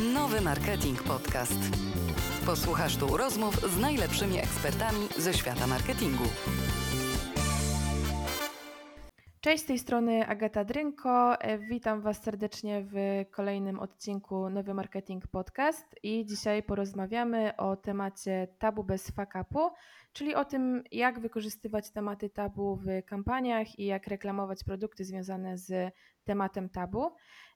Nowy Marketing Podcast. Posłuchasz tu rozmów z najlepszymi ekspertami ze świata marketingu. Cześć, z tej strony Agata Drynko. E, Witam Was serdecznie w kolejnym odcinku Nowy Marketing Podcast i dzisiaj porozmawiamy o temacie tabu bez fakapu, czyli o tym, jak wykorzystywać tematy tabu w kampaniach i jak reklamować produkty związane z tematem tabu.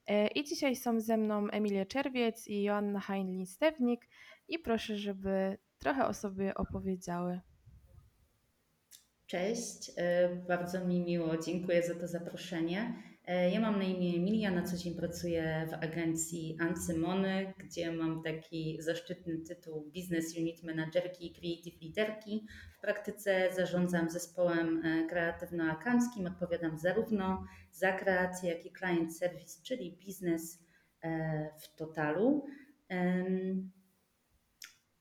E, I dzisiaj są ze mną Emilia Czerwiec i Joanna Heinlin-Stewnik i proszę, żeby trochę o sobie opowiedziały. Cześć, e, bardzo mi miło, dziękuję za to zaproszenie. E, ja mam na imię Emilia, na co dzień pracuję w agencji Ancymony, gdzie mam taki zaszczytny tytuł Business Unit Managerki i Creative Leaderki. W praktyce zarządzam zespołem kreatywno-akanckim, odpowiadam zarówno za kreację, jak i client service, czyli biznes w totalu.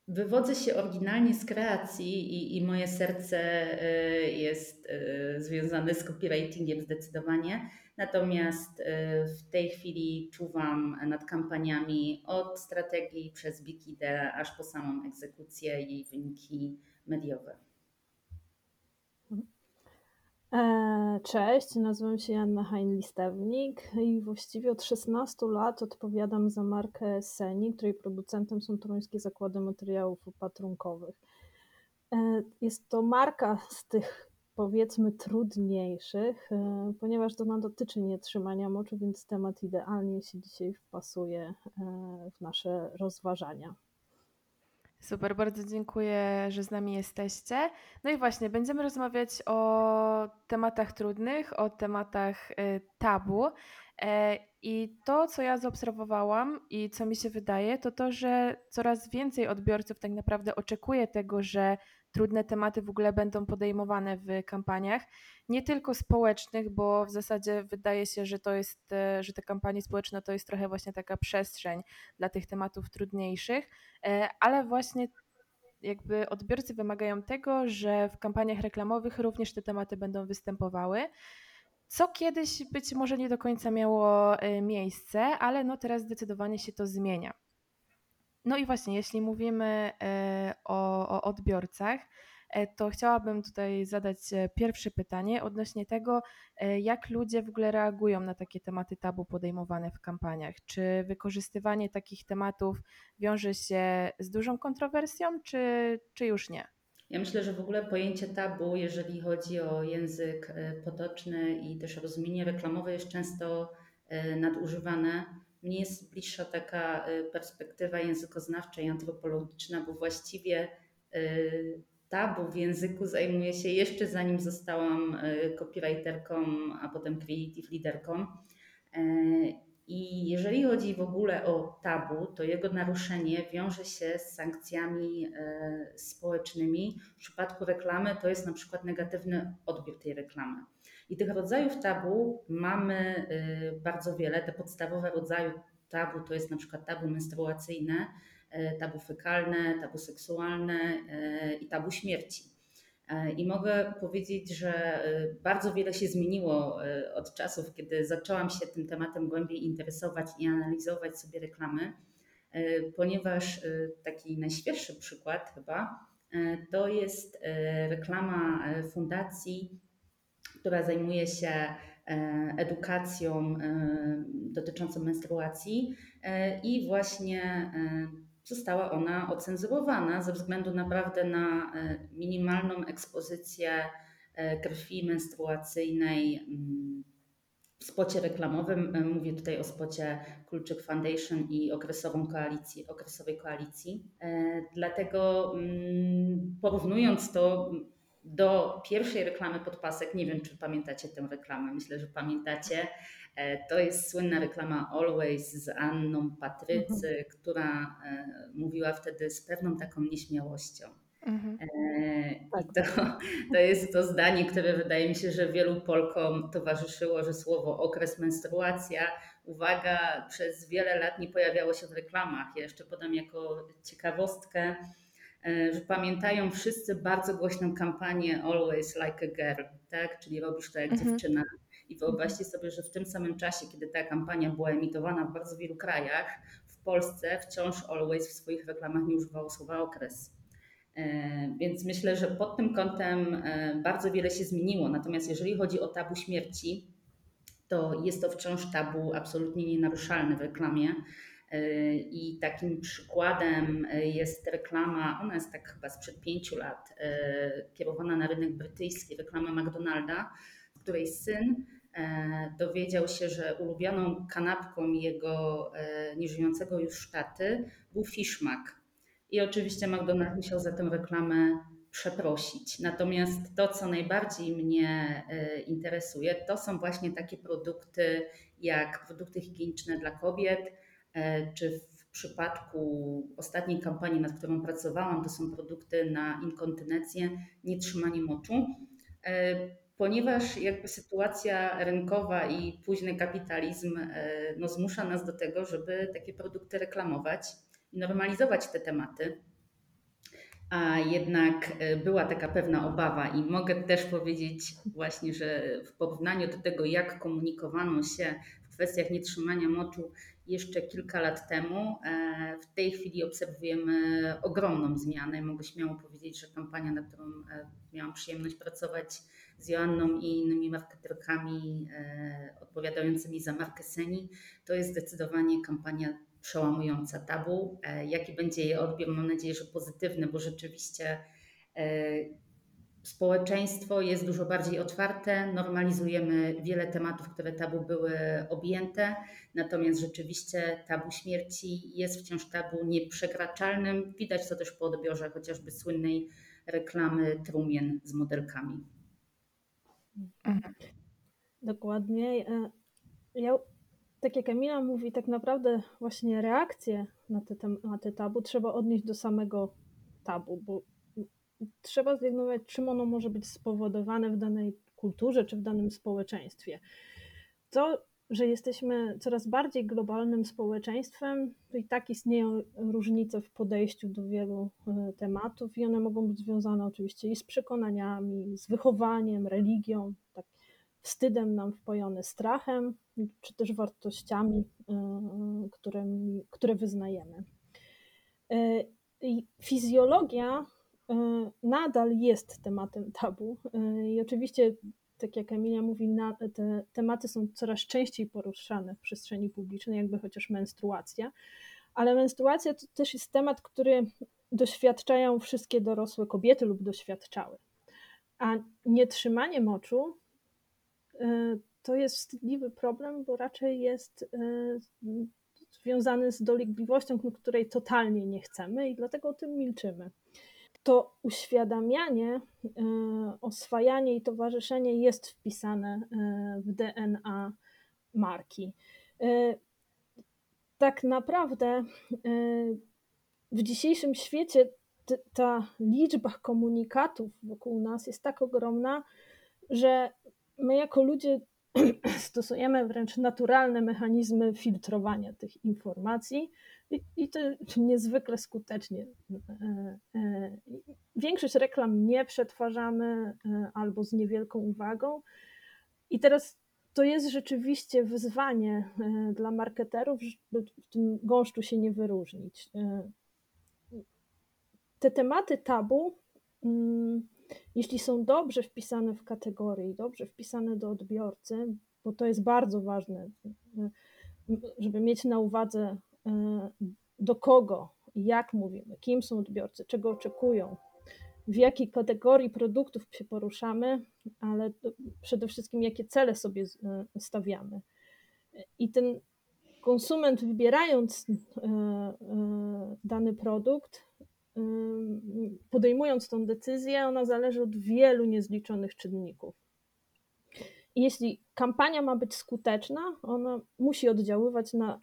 Wywodzę się oryginalnie z kreacji i, i moje serce e, jest e, związane z copywritingiem zdecydowanie. Natomiast e, w tej chwili czuwam nad kampaniami od strategii przez idea aż po samą egzekucję i wyniki mediowe. E, cześć, nazywam się Janna Hein-Listewnik i właściwie od 16 lat odpowiadam za markę Seni, której producentem są Toruńskie Zakłady Materiałów Opatrunkowych. E, jest to marka z tych powiedzmy trudniejszych, e, ponieważ to dotyczy nietrzymania moczu, więc temat idealnie się dzisiaj wpasuje w nasze rozważania. Super, bardzo dziękuję, że z nami jesteście. No i właśnie, będziemy rozmawiać o tematach trudnych, o tematach y, tabu. E, I to, co ja zaobserwowałam i co mi się wydaje, to to, że coraz więcej odbiorców tak naprawdę oczekuje tego, że trudne tematy w ogóle będą podejmowane w kampaniach, nie tylko społecznych, bo w zasadzie wydaje się, że to jest, e, że te kampanie społeczne to jest trochę właśnie taka przestrzeń dla tych tematów trudniejszych, e, ale właśnie jakby odbiorcy wymagają tego, że w kampaniach reklamowych również te tematy będą występowały co kiedyś być może nie do końca miało e, miejsce, ale no teraz zdecydowanie się to zmienia. No i właśnie, jeśli mówimy e, o, o odbiorcach, e, to chciałabym tutaj zadać pierwsze pytanie odnośnie tego, jak ludzie w ogóle reagują na takie tematy tabu podejmowane w kampaniach. Czy wykorzystywanie takich tematów wiąże się z dużą kontrowersją, czy, czy już nie? Ja myślę, że w ogóle pojęcie tabu, jeżeli chodzi o język e, potoczny i też rozumienie reklamowe, jest często e, nadużywane. Mnie jest bliższa taka e, perspektywa językoznawcza i antropologiczna, bo właściwie tabu w języku zajmuję się jeszcze zanim zostałam copywriterką, a potem creative liderką. I jeżeli chodzi w ogóle o tabu, to jego naruszenie wiąże się z sankcjami e, społecznymi. W przypadku reklamy to jest na przykład negatywny odbiór tej reklamy. I tych rodzajów tabu mamy e, bardzo wiele. Te podstawowe rodzaje tabu to jest na przykład tabu menstruacyjne, e, tabu fekalne, tabu seksualne i tabu śmierci. E, I mogę powiedzieć, że e, bardzo wiele się zmieniło e, od czasów, kiedy zaczęłam się tym tematem głębiej interesować i analizować sobie reklamy, ponieważ taki najświeższy przykład chyba to jest reklama fundacji, która zajmuje się edukacją dotyczącą menstruacji i właśnie została ona ocenzurowana ze względu naprawdę na e, minimalną ekspozycję e, krwi menstruacyjnej mm, w spocie reklamowym. E, mówię tutaj o spocie Kulczyk Foundation i okresową koalicji, okresowej koalicji. Dlatego mm, porównując to do pierwszej reklamy podpasek, nie wiem czy pamiętacie tę reklamę, myślę, że pamiętacie, E, to jest słynna reklama Always z Anną Patrycy, mhm. która e, mówiła wtedy z pewną taką nieśmiałością. Mhm. E, I to, to jest to zdanie, które wydaje mi się, że wielu Polkom towarzyszyło, że słowo okres menstruacja, uwaga, przez wiele lat nie pojawiało się w reklamach. Ja jeszcze podam jako ciekawostkę, że pamiętają wszyscy bardzo głośną kampanię Always Like a Girl, tak? czyli robisz to jak mhm. dziewczyna. I wyobraźcie sobie, że w tym samym czasie, kiedy ta kampania była emitowana w bardzo wielu krajach, w Polsce wciąż Always w swoich reklamach nie używało słowa okres. Więc myślę, że pod tym kątem bardzo wiele się zmieniło. Natomiast jeżeli chodzi o tabu śmierci, to jest to wciąż tabu absolutnie nienaruszalne w reklamie. I takim przykładem jest reklama, ona jest tak chyba sprzed pięciu lat, kierowana na rynek brytyjski, reklama McDonalda, w której syn dowiedział się, że ulubioną kanapką jego nieżyjącego już taty był fishmack. I oczywiście McDonald's musiał za tę reklamę przeprosić. Natomiast to, co najbardziej mnie interesuje, to są właśnie takie produkty jak produkty higieniczne dla kobiet, E, czy w przypadku ostatniej kampanii, nad którą pracowałam, to są produkty na inkontynencję, nietrzymanie moczu, e, ponieważ jakby sytuacja rynkowa i późny kapitalizm e, no, zmusza nas do tego, żeby takie produkty reklamować i normalizować te tematy. A jednak była taka pewna obawa, i mogę też powiedzieć, właśnie, że w porównaniu do tego, jak komunikowano się w kwestiach nietrzymania moczu jeszcze kilka lat temu. E, w tej chwili obserwujemy ogromną zmianę. Mogę śmiało powiedzieć, że kampania, na którą e, miałam przyjemność pracować z Joanną i innymi marketerkami e, odpowiadającymi za markę Seni, to jest zdecydowanie kampania przełamująca tabu. Jaki będzie jej odbiór? Mam nadzieję, że pozytywny, bo rzeczywiście społeczeństwo jest dużo bardziej otwarte, normalizujemy wiele tematów, które tabu były objęte, natomiast rzeczywiście tabu śmierci jest wciąż tabu nieprzekraczalnym. Widać to też po odbiorze chociażby słynnej reklamy trumien z modelkami. Dokładnie. Ja, tak jak Emila mówi, tak naprawdę właśnie reakcje na te tematy tabu trzeba odnieść do samego tabu, bo trzeba zdiagnozować, czym ono może być spowodowane w danej kulturze czy w danym społeczeństwie. To, że jesteśmy coraz bardziej globalnym społeczeństwem, to i tak istnieją różnice w podejściu do wielu e, tematów, i one mogą być związane oczywiście i z przekonaniami, z wychowaniem, religią, tak wstydem nam wpojone, strachem, czy też wartościami, e, które, które wyznajemy. E, I fizjologia nadal jest tematem tabu. E, I oczywiście, tak jak Emilia mówi, te tematy są coraz częściej poruszane w przestrzeni publicznej, jakby chociaż menstruacja. Ale menstruacja to też jest temat, który doświadczają wszystkie dorosłe kobiety lub doświadczały. A nietrzymanie moczu e, to jest wstydliwy problem, bo raczej jest związany z dolegliwością, której totalnie nie chcemy i dlatego o tym milczymy to uświadamianie, e, oswajanie i towarzyszenie jest wpisane e, w DNA marki. E, tak naprawdę w dzisiejszym świecie ta liczba komunikatów wokół nas jest tak ogromna, że my jako ludzie stosujemy wręcz naturalne mechanizmy filtrowania tych informacji i, i to niezwykle skutecznie. E, e, większość reklam nie przetwarzamy e, albo z niewielką uwagą. I teraz to jest rzeczywiście wyzwanie dla marketerów, żeby w tym gąszczu się nie wyróżnić. Te tematy tabu, mm, jeśli są dobrze wpisane w kategorii, dobrze wpisane do odbiorcy, bo to jest bardzo ważne, żeby mieć na uwadze do kogo, jak mówimy, kim są odbiorcy, czego oczekują, w jakiej kategorii produktów się poruszamy, ale przede wszystkim jakie cele sobie e, stawiamy. I ten konsument, wybierając e, dany produkt, podejmując tą decyzję, ona zależy od wielu niezliczonych czynników. Jeśli kampania ma być skuteczna, ona musi oddziaływać na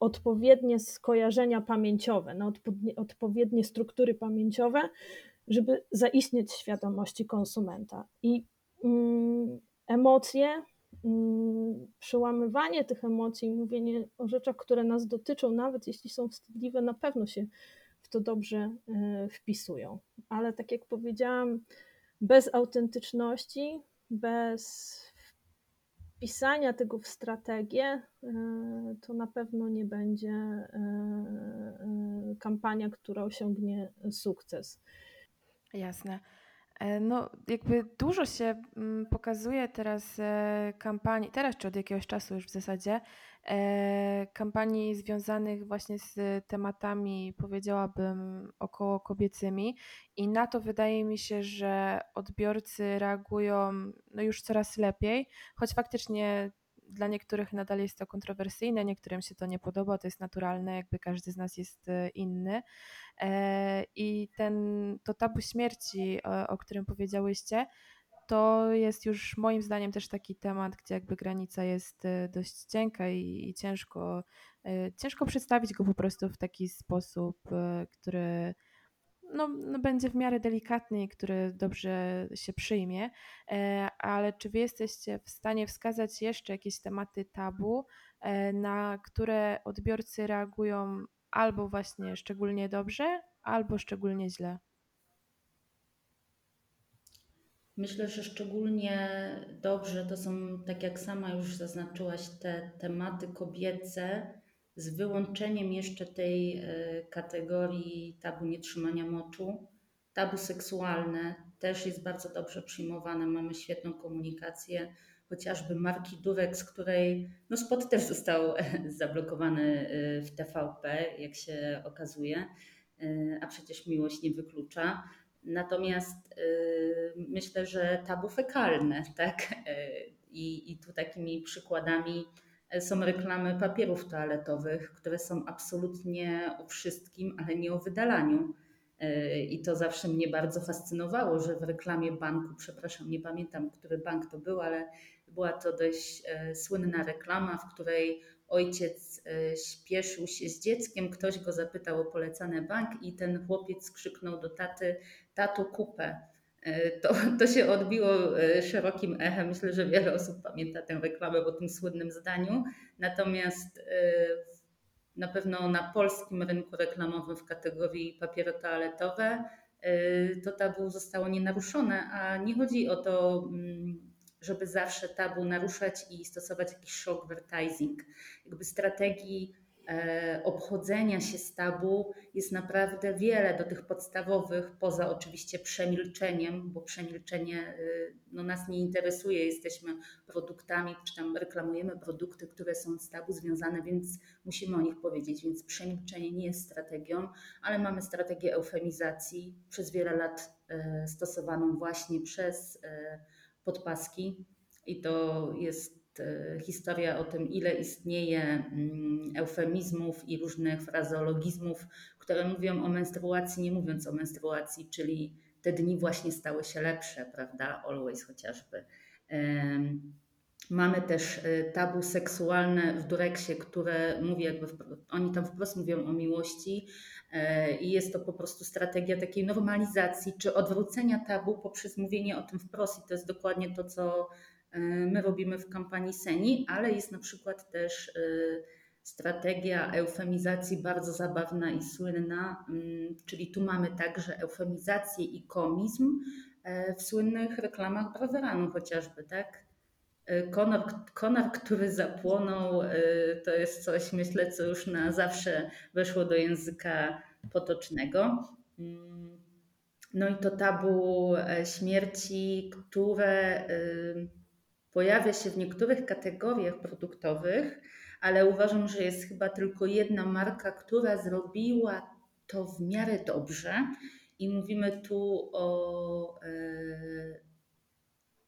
odpowiednie skojarzenia pamięciowe, na odpowiednie struktury pamięciowe, żeby zaistnieć świadomości konsumenta. I mm, emocje, mm, przełamywanie tych emocji, mówienie o rzeczach, które nas dotyczą, nawet jeśli są wstydliwe, na pewno się w to dobrze y, wpisują. Ale tak jak powiedziałam, bez autentyczności, bez wpisania tego w strategię, to na pewno nie będzie kampania, która osiągnie sukces. Jasne. E, no, jakby dużo się mm, pokazuje teraz e, kampanii, teraz czy od jakiegoś czasu już w zasadzie, e, kampanii związanych właśnie z tematami, powiedziałabym, około kobiecymi, i na to wydaje mi się, że odbiorcy reagują no już coraz lepiej, choć faktycznie dla niektórych nadal jest to kontrowersyjne, niektórym się to nie podoba, to jest naturalne, jakby każdy z nas jest inny. E, I ten, to tabu śmierci, o którym powiedziałyście, to jest już moim zdaniem też taki temat, gdzie jakby granica jest e, dość cienka i, i, ciężko, e, ciężko przedstawić go po prostu w taki sposób, który no, no, będzie w miarę delikatny i który dobrze się przyjmie. Ale czy wy jesteście w stanie wskazać jeszcze jakieś tematy tabu, na które odbiorcy reagują albo właśnie szczególnie dobrze, albo szczególnie źle. Myślę, że szczególnie dobrze to są, tak jak sama już zaznaczyłaś, te tematy kobiece, z wyłączeniem jeszcze tej e, kategorii tabu nietrzymania moczu. Tabu seksualne też jest bardzo dobrze przyjmowane, mamy świetną komunikację chociażby marki Durek, z której no spot też został zablokowany y, w TVP, jak się okazuje, a przecież miłość nie wyklucza. Natomiast y, myślę, że tabu fekalne, tak? I, I tu takimi przykładami są reklamy papierów toaletowych, które są absolutnie o wszystkim, ale nie o wydalaniu. I to zawsze mnie bardzo fascynowało, że w reklamie banku, przepraszam, nie pamiętam, który bank to był, ale była to dość słynna reklama, w której ojciec śpieszył się z dzieckiem, ktoś go zapytał o polecany bank i ten chłopiec krzyknął do taty, tato kupę. E, to, to się odbiło szerokim echem. Myślę, że wiele osób pamięta tę reklamę po tym słynnym zdaniu. Natomiast na pewno na polskim rynku reklamowym w kategorii papiery toaletowe to tabu zostało nienaruszone, a nie chodzi o to, mm, żeby zawsze tabu naruszać i stosować jakiś shock advertising. Jakby strategii e, obchodzenia się z tabu jest naprawdę wiele do tych podstawowych, poza oczywiście przemilczeniem, bo przemilczenie y, no, nas nie interesuje, jesteśmy produktami, czy tam reklamujemy produkty, które są z tabu związane, więc musimy o nich powiedzieć, więc przemilczenie nie jest strategią, ale mamy strategię eufemizacji przez wiele lat e, stosowaną właśnie przez e, podpaski i to jest e, historia o tym, ile istnieje mm, eufemizmów i różnych frazeologizmów, które mówią o menstruacji, nie mówiąc o menstruacji, czyli te dni właśnie stały się lepsze, prawda? Always chociażby. Mamy też e, tabu seksualne w Dureksie, które mówi jakby, oni tam wprost mówią o miłości e, i jest to po prostu strategia takiej normalizacji czy odwrócenia tabu poprzez mówienie o tym wprost i to jest dokładnie to, co my robimy w kampanii Seni, ale jest na przykład też strategia eufemizacji bardzo zabawna i słynna, mm, czyli tu mamy także eufemizację i komizm w słynnych reklamach Braveranu chociażby, tak? Konar, konar, który zapłonął, to jest coś, myślę, co już na zawsze weszło do języka potocznego. Mm, no i to tabu e, śmierci, które pojawia się w niektórych kategoriach produktowych, ale uważam, że jest chyba tylko jedna marka, która zrobiła to w miarę dobrze. I mówimy tu o e,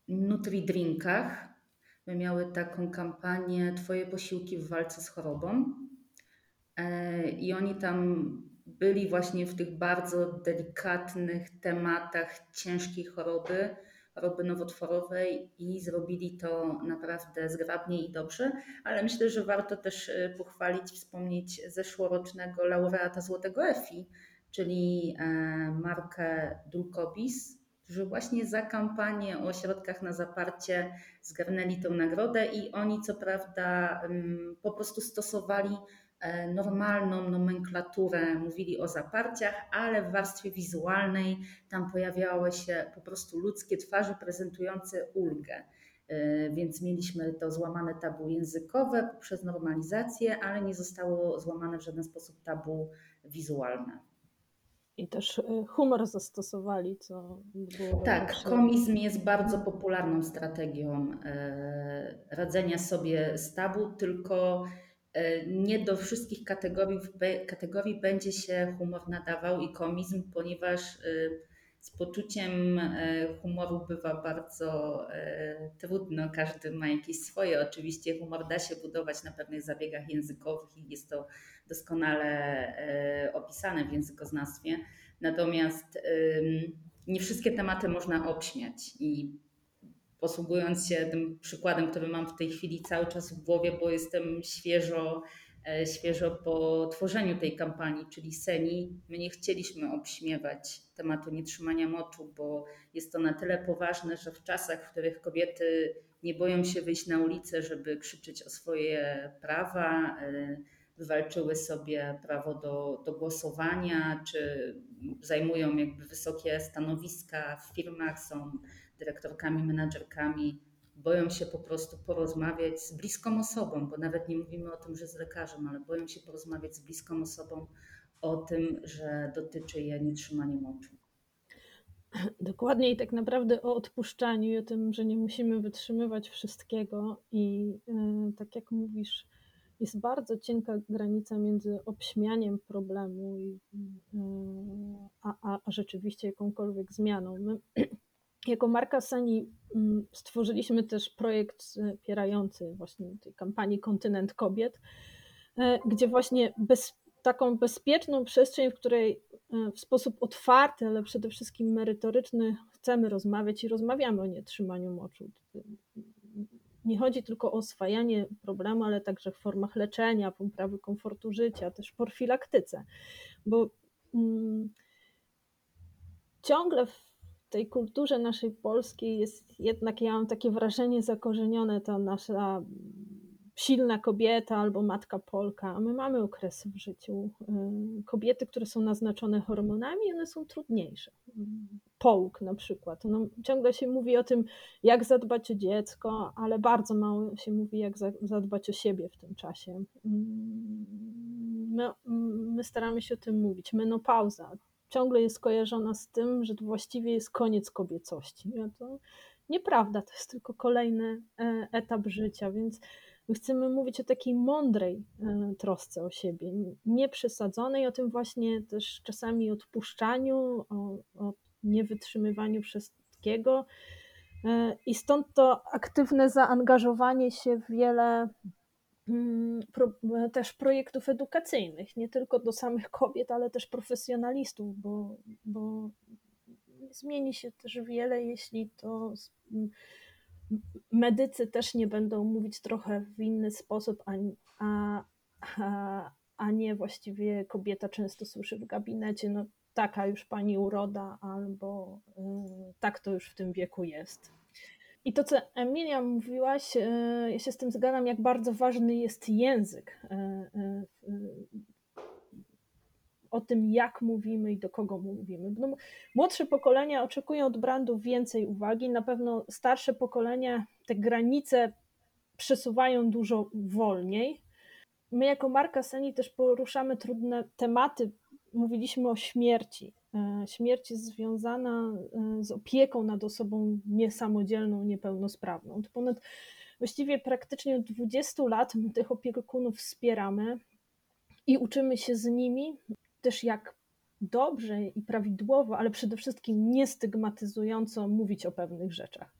Nutri-drinkach, My miały taką kampanię Twoje posiłki w walce z chorobą. E, I oni tam byli właśnie w tych bardzo delikatnych tematach ciężkiej choroby, choroby nowotworowej i zrobili to naprawdę zgrabnie i dobrze, ale myślę, że warto też e, pochwalić, wspomnieć zeszłorocznego laureata Złotego EFI, czyli e, markę Dulcobis, którzy właśnie za kampanię o środkach na zaparcie zgarnęli tę nagrodę i oni co prawda po prostu stosowali normalną nomenklaturę, mówili o zaparciach, ale w warstwie wizualnej tam pojawiały się po prostu ludzkie twarze prezentujące ulgę. Więc mieliśmy to złamane tabu językowe poprzez normalizację, ale nie zostało złamane w żaden sposób tabu wizualne. I też humor zastosowali, co było. Tak, komizm jest bardzo popularną strategią radzenia sobie z tabu, tylko E, nie do wszystkich kategorii, kategorii będzie się humor nadawał i komizm, ponieważ e, z poczuciem e, humoru bywa bardzo trudno. Każdy ma jakieś swoje. Oczywiście humor da się budować na pewnych zabiegach językowych i jest to doskonale opisane w językoznawstwie. Natomiast nie wszystkie tematy można obśmiać i posługując się tym przykładem, który mam w tej chwili cały czas w głowie, bo jestem świeżo, e, świeżo po tworzeniu tej kampanii, czyli Seni, my nie chcieliśmy obśmiewać tematu nietrzymania moczu, bo jest to na tyle poważne, że w czasach, w których kobiety nie boją się wyjść na ulicę, żeby krzyczeć o swoje prawa, e, wywalczyły sobie prawo do, do głosowania, czy zajmują jakby wysokie stanowiska w firmach, są dyrektorkami, menadżerkami boją się po prostu porozmawiać z bliską osobą, bo nawet nie mówimy o tym, że z lekarzem, ale boją się porozmawiać z bliską osobą o tym, że dotyczy je nietrzymanie moczu. Dokładnie i tak naprawdę o odpuszczaniu i o tym, że nie musimy wytrzymywać wszystkiego i yy, tak jak mówisz, jest bardzo cienka granica między obśmianiem problemu i, yy, a, a, a rzeczywiście jakąkolwiek zmianą. My jako marka Sani mm, stworzyliśmy też projekt wspierający właśnie tej kampanii Kontynent Kobiet, e, gdzie właśnie bez, taką bezpieczną przestrzeń, w której e, w sposób otwarty, ale przede wszystkim merytoryczny chcemy rozmawiać i rozmawiamy o nietrzymaniu moczu. Nie chodzi tylko o oswajanie problemu, ale także w formach leczenia, poprawy komfortu życia, też profilaktyce, bo mm, ciągle w tej kulturze naszej polskiej jest jednak, ja mam takie wrażenie, zakorzenione ta nasza silna kobieta albo matka Polka, a my mamy okresy w życiu. Y, kobiety, które są naznaczone hormonami, one są trudniejsze. Połóg na przykład. No, ciągle się mówi o tym, jak zadbać o dziecko, ale bardzo mało się mówi, jak zadbać o siebie w tym czasie. Mm, my, my staramy się o tym mówić. Menopauza, ciągle jest kojarzona z tym, że to właściwie jest koniec kobiecości. No to nieprawda, to jest tylko kolejny e, etap życia, więc my chcemy mówić o takiej mądrej e, trosce o siebie, nieprzesadzonej, o tym właśnie też czasami odpuszczaniu, o, o niewytrzymywaniu wszystkiego. E, I stąd to aktywne zaangażowanie się w wiele pro, też projektów edukacyjnych, nie tylko do samych kobiet, ale też profesjonalistów, bo, bo zmieni się też wiele, jeśli to medycy też nie będą mówić trochę w inny sposób, a, a, a nie właściwie kobieta często słyszy w gabinecie, no taka już pani uroda, albo y, tak to już w tym wieku jest. I to, co Emilia mówiłaś, e, ja się z tym zgadzam, jak bardzo ważny jest język. E, e, o tym, jak mówimy i do kogo mówimy. No, młodsze pokolenia oczekują od brandów więcej uwagi. Na pewno starsze pokolenia te granice przesuwają dużo wolniej. My, jako marka Seni, też poruszamy trudne tematy. Mówiliśmy o śmierci. E, śmierć jest związana e, z opieką nad osobą niesamodzielną, niepełnosprawną. To ponad właściwie praktycznie od 20 lat my tych opiekunów wspieramy i uczymy się z nimi też jak dobrze i prawidłowo, ale przede wszystkim niestygmatyzująco mówić o pewnych rzeczach.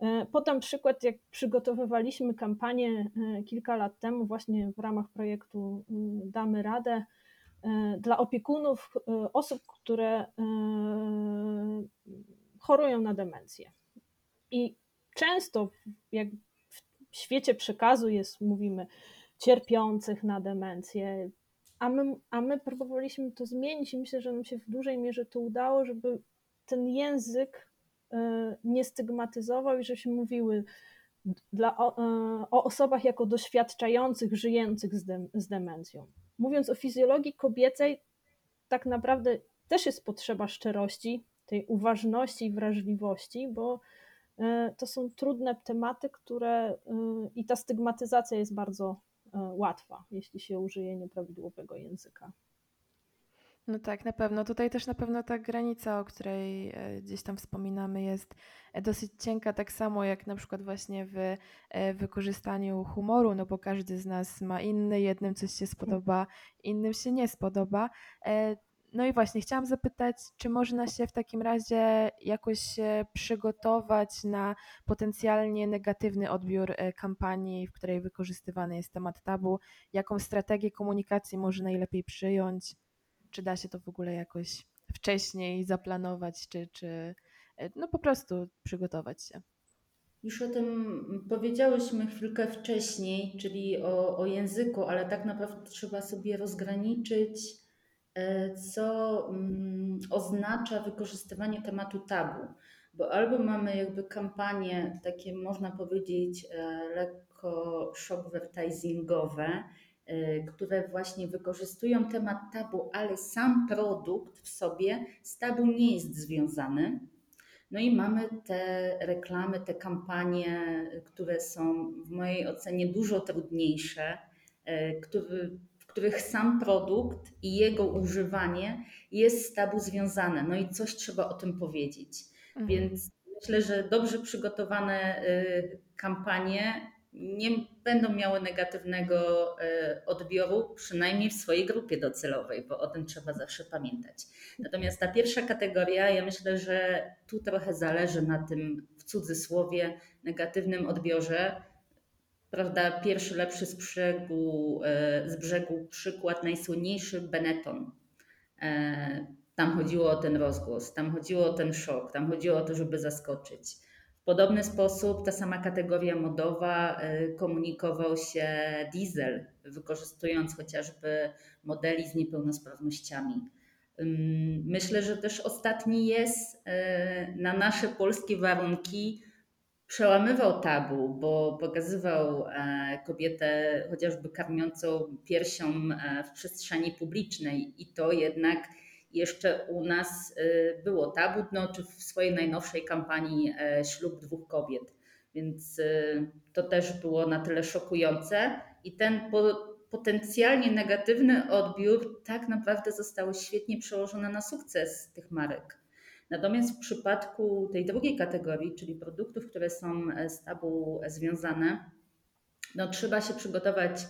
E, Podam przykład, jak przygotowywaliśmy kampanię kilka lat temu, właśnie w ramach projektu Damy Radę dla opiekunów e, osób, które e, chorują na demencję. I często, jak w świecie przekazu jest, mówimy, cierpiących na demencję, a my, a my próbowaliśmy to zmienić i myślę, że nam się w dużej mierze to udało, żeby ten język nie stygmatyzował i żebyśmy mówiły dla, o, o osobach jako doświadczających, żyjących z, z demencją mówiąc o fizjologii kobiecej, tak naprawdę też jest potrzeba szczerości, tej uważności i wrażliwości, bo to są trudne tematy, które i ta stygmatyzacja jest bardzo łatwa, jeśli się użyje nieprawidłowego języka. No tak, na pewno. Tutaj też na pewno ta granica, o której e, gdzieś tam wspominamy, jest e, dosyć cienka, tak samo jak na przykład właśnie w e, wykorzystaniu humoru, no bo każdy z nas ma inny, jednym coś się spodoba, innym się nie spodoba. No i właśnie, chciałam zapytać, czy można się w takim razie jakoś przygotować na potencjalnie negatywny odbiór kampanii, w której wykorzystywany jest temat tabu? Jaką strategię komunikacji może najlepiej przyjąć? Czy da się to w ogóle jakoś wcześniej zaplanować, czy, czy e, no po prostu przygotować się. Już o tym powiedziałyśmy chwilkę wcześniej, czyli o, o języku, ale tak naprawdę trzeba sobie rozgraniczyć, e, co mm, oznacza wykorzystywanie tematu tabu. Bo albo mamy jakby kampanie takie, można powiedzieć, e, lekko shockvertisingowe, Y, które właśnie wykorzystują temat tabu, ale sam produkt w sobie z tabu nie jest związany. No i mamy te reklamy, te kampanie, które są w mojej ocenie dużo trudniejsze, y, który, w których sam produkt i jego używanie jest z tabu związane. No i coś trzeba o tym powiedzieć. Mhm. Więc myślę, że dobrze przygotowane y, kampanie nie będą miały negatywnego e, odbioru, przynajmniej w swojej grupie docelowej, bo o tym trzeba zawsze pamiętać. Natomiast ta pierwsza kategoria, ja myślę, że tu trochę zależy na tym w cudzysłowie negatywnym odbiorze. Prawda, pierwszy lepszy z brzegu, e, z brzegu przykład, najsłynniejszy Benetton. E, tam chodziło o ten rozgłos, tam chodziło o ten szok, tam chodziło o to, żeby zaskoczyć podobny sposób ta sama kategoria modowa y, komunikował się diesel, wykorzystując chociażby modeli z niepełnosprawnościami. Myślę, że też ostatni jest y, na nasze polskie warunki przełamywał tabu, bo pokazywał e, kobietę chociażby karmiącą piersią e, w przestrzeni publicznej i to jednak jeszcze u nas y, było tabu, no, czy w swojej najnowszej kampanii e, Ślub dwóch kobiet. Więc y, to też było na tyle szokujące i ten potencjalnie negatywny odbiór tak naprawdę został świetnie przełożony na sukces tych marek. Natomiast w przypadku tej drugiej kategorii, czyli produktów, które są e, z tabu związane, no, trzeba się przygotować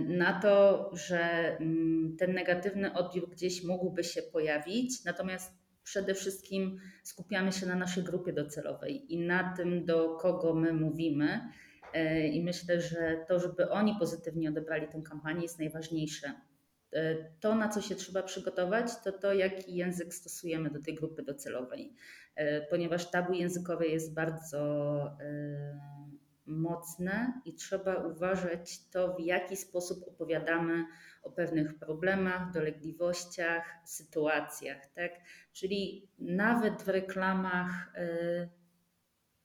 na to, że mm, ten negatywny odbiór gdzieś mógłby się pojawić, natomiast przede wszystkim skupiamy się na naszej grupie docelowej i na tym, do kogo my mówimy. E, I myślę, że to, żeby oni pozytywnie odebrali tę kampanię, jest najważniejsze. E, to, na co się trzeba przygotować, to to, jaki język stosujemy do tej grupy docelowej, ponieważ tabu językowe jest bardzo mocne i trzeba uważać to, w jaki sposób opowiadamy o pewnych problemach, dolegliwościach, sytuacjach. Tak? Czyli nawet w reklamach y,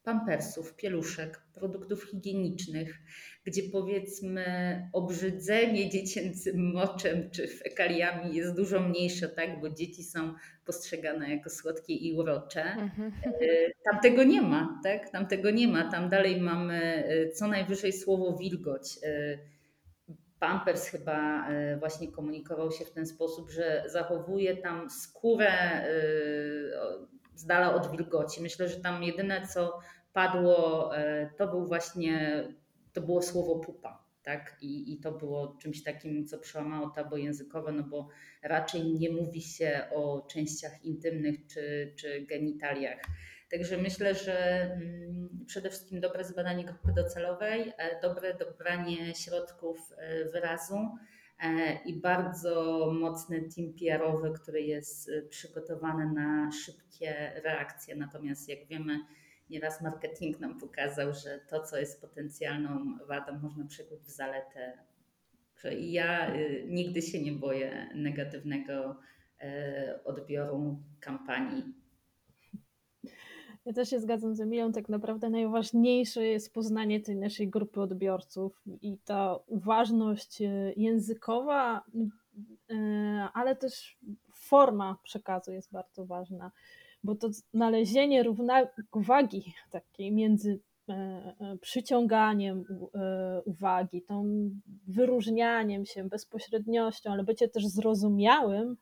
pampersów, pieluszek, produktów higienicznych, gdzie powiedzmy obrzydzenie dziecięcym moczem czy fekaliami jest dużo mniejsze, tak, bo dzieci są postrzegane jako słodkie i urocze. Mhm. E, tam tego nie ma, tak? Tam tego nie ma. Tam dalej mamy e, co najwyżej słowo wilgoć. E, Pampers chyba właśnie komunikował się w ten sposób, że zachowuje tam skórę z dala od wilgoci. Myślę, że tam jedyne co padło, to był właśnie, to było słowo pupa tak? I, I to było czymś takim, co przełamało tabu językowe, no bo raczej nie mówi się o częściach intymnych czy, czy genitaliach. Także myślę, że mm, przede wszystkim dobre zbadanie grupy docelowej, e, dobre dobranie środków e, wyrazu e, i bardzo mocny team PR-owy, który jest przygotowany na szybkie reakcje. Natomiast jak wiemy, Nieraz marketing nam pokazał, że to, co jest potencjalną wadą, można przekuć w zaletę. Że ja y, nigdy się nie boję negatywnego y, odbioru kampanii. Ja też się zgadzam z Emilią, tak naprawdę najważniejsze jest poznanie tej naszej grupy odbiorców i ta uważność y, językowa, ale też forma przekazu jest bardzo ważna bo to znalezienie równowagi takiej między e, e, przyciąganiem e, uwagi, tą wyróżnianiem się, bezpośredniością, ale bycie też zrozumiałym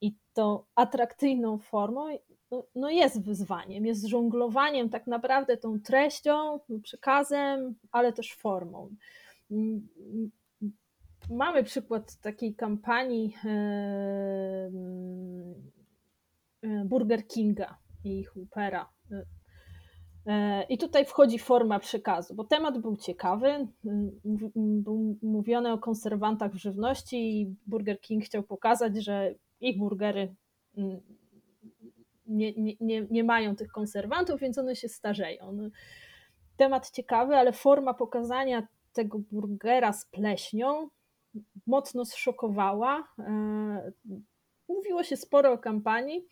i tą atrakcyjną formą, no, no jest wyzwaniem, jest żonglowaniem tak naprawdę tą treścią, przekazem, ale też formą. Mamy przykład takiej kampanii Burger Kinga i Hoopera. I tutaj wchodzi forma przekazu, bo temat był ciekawy. Był mówione o konserwantach w żywności i Burger King chciał pokazać, że ich burgery nie, nie, nie mają tych konserwantów, więc one się starzeją. No, temat ciekawy, ale forma pokazania tego burgera z pleśnią mocno zszokowała. E, mówiło się sporo o kampanii,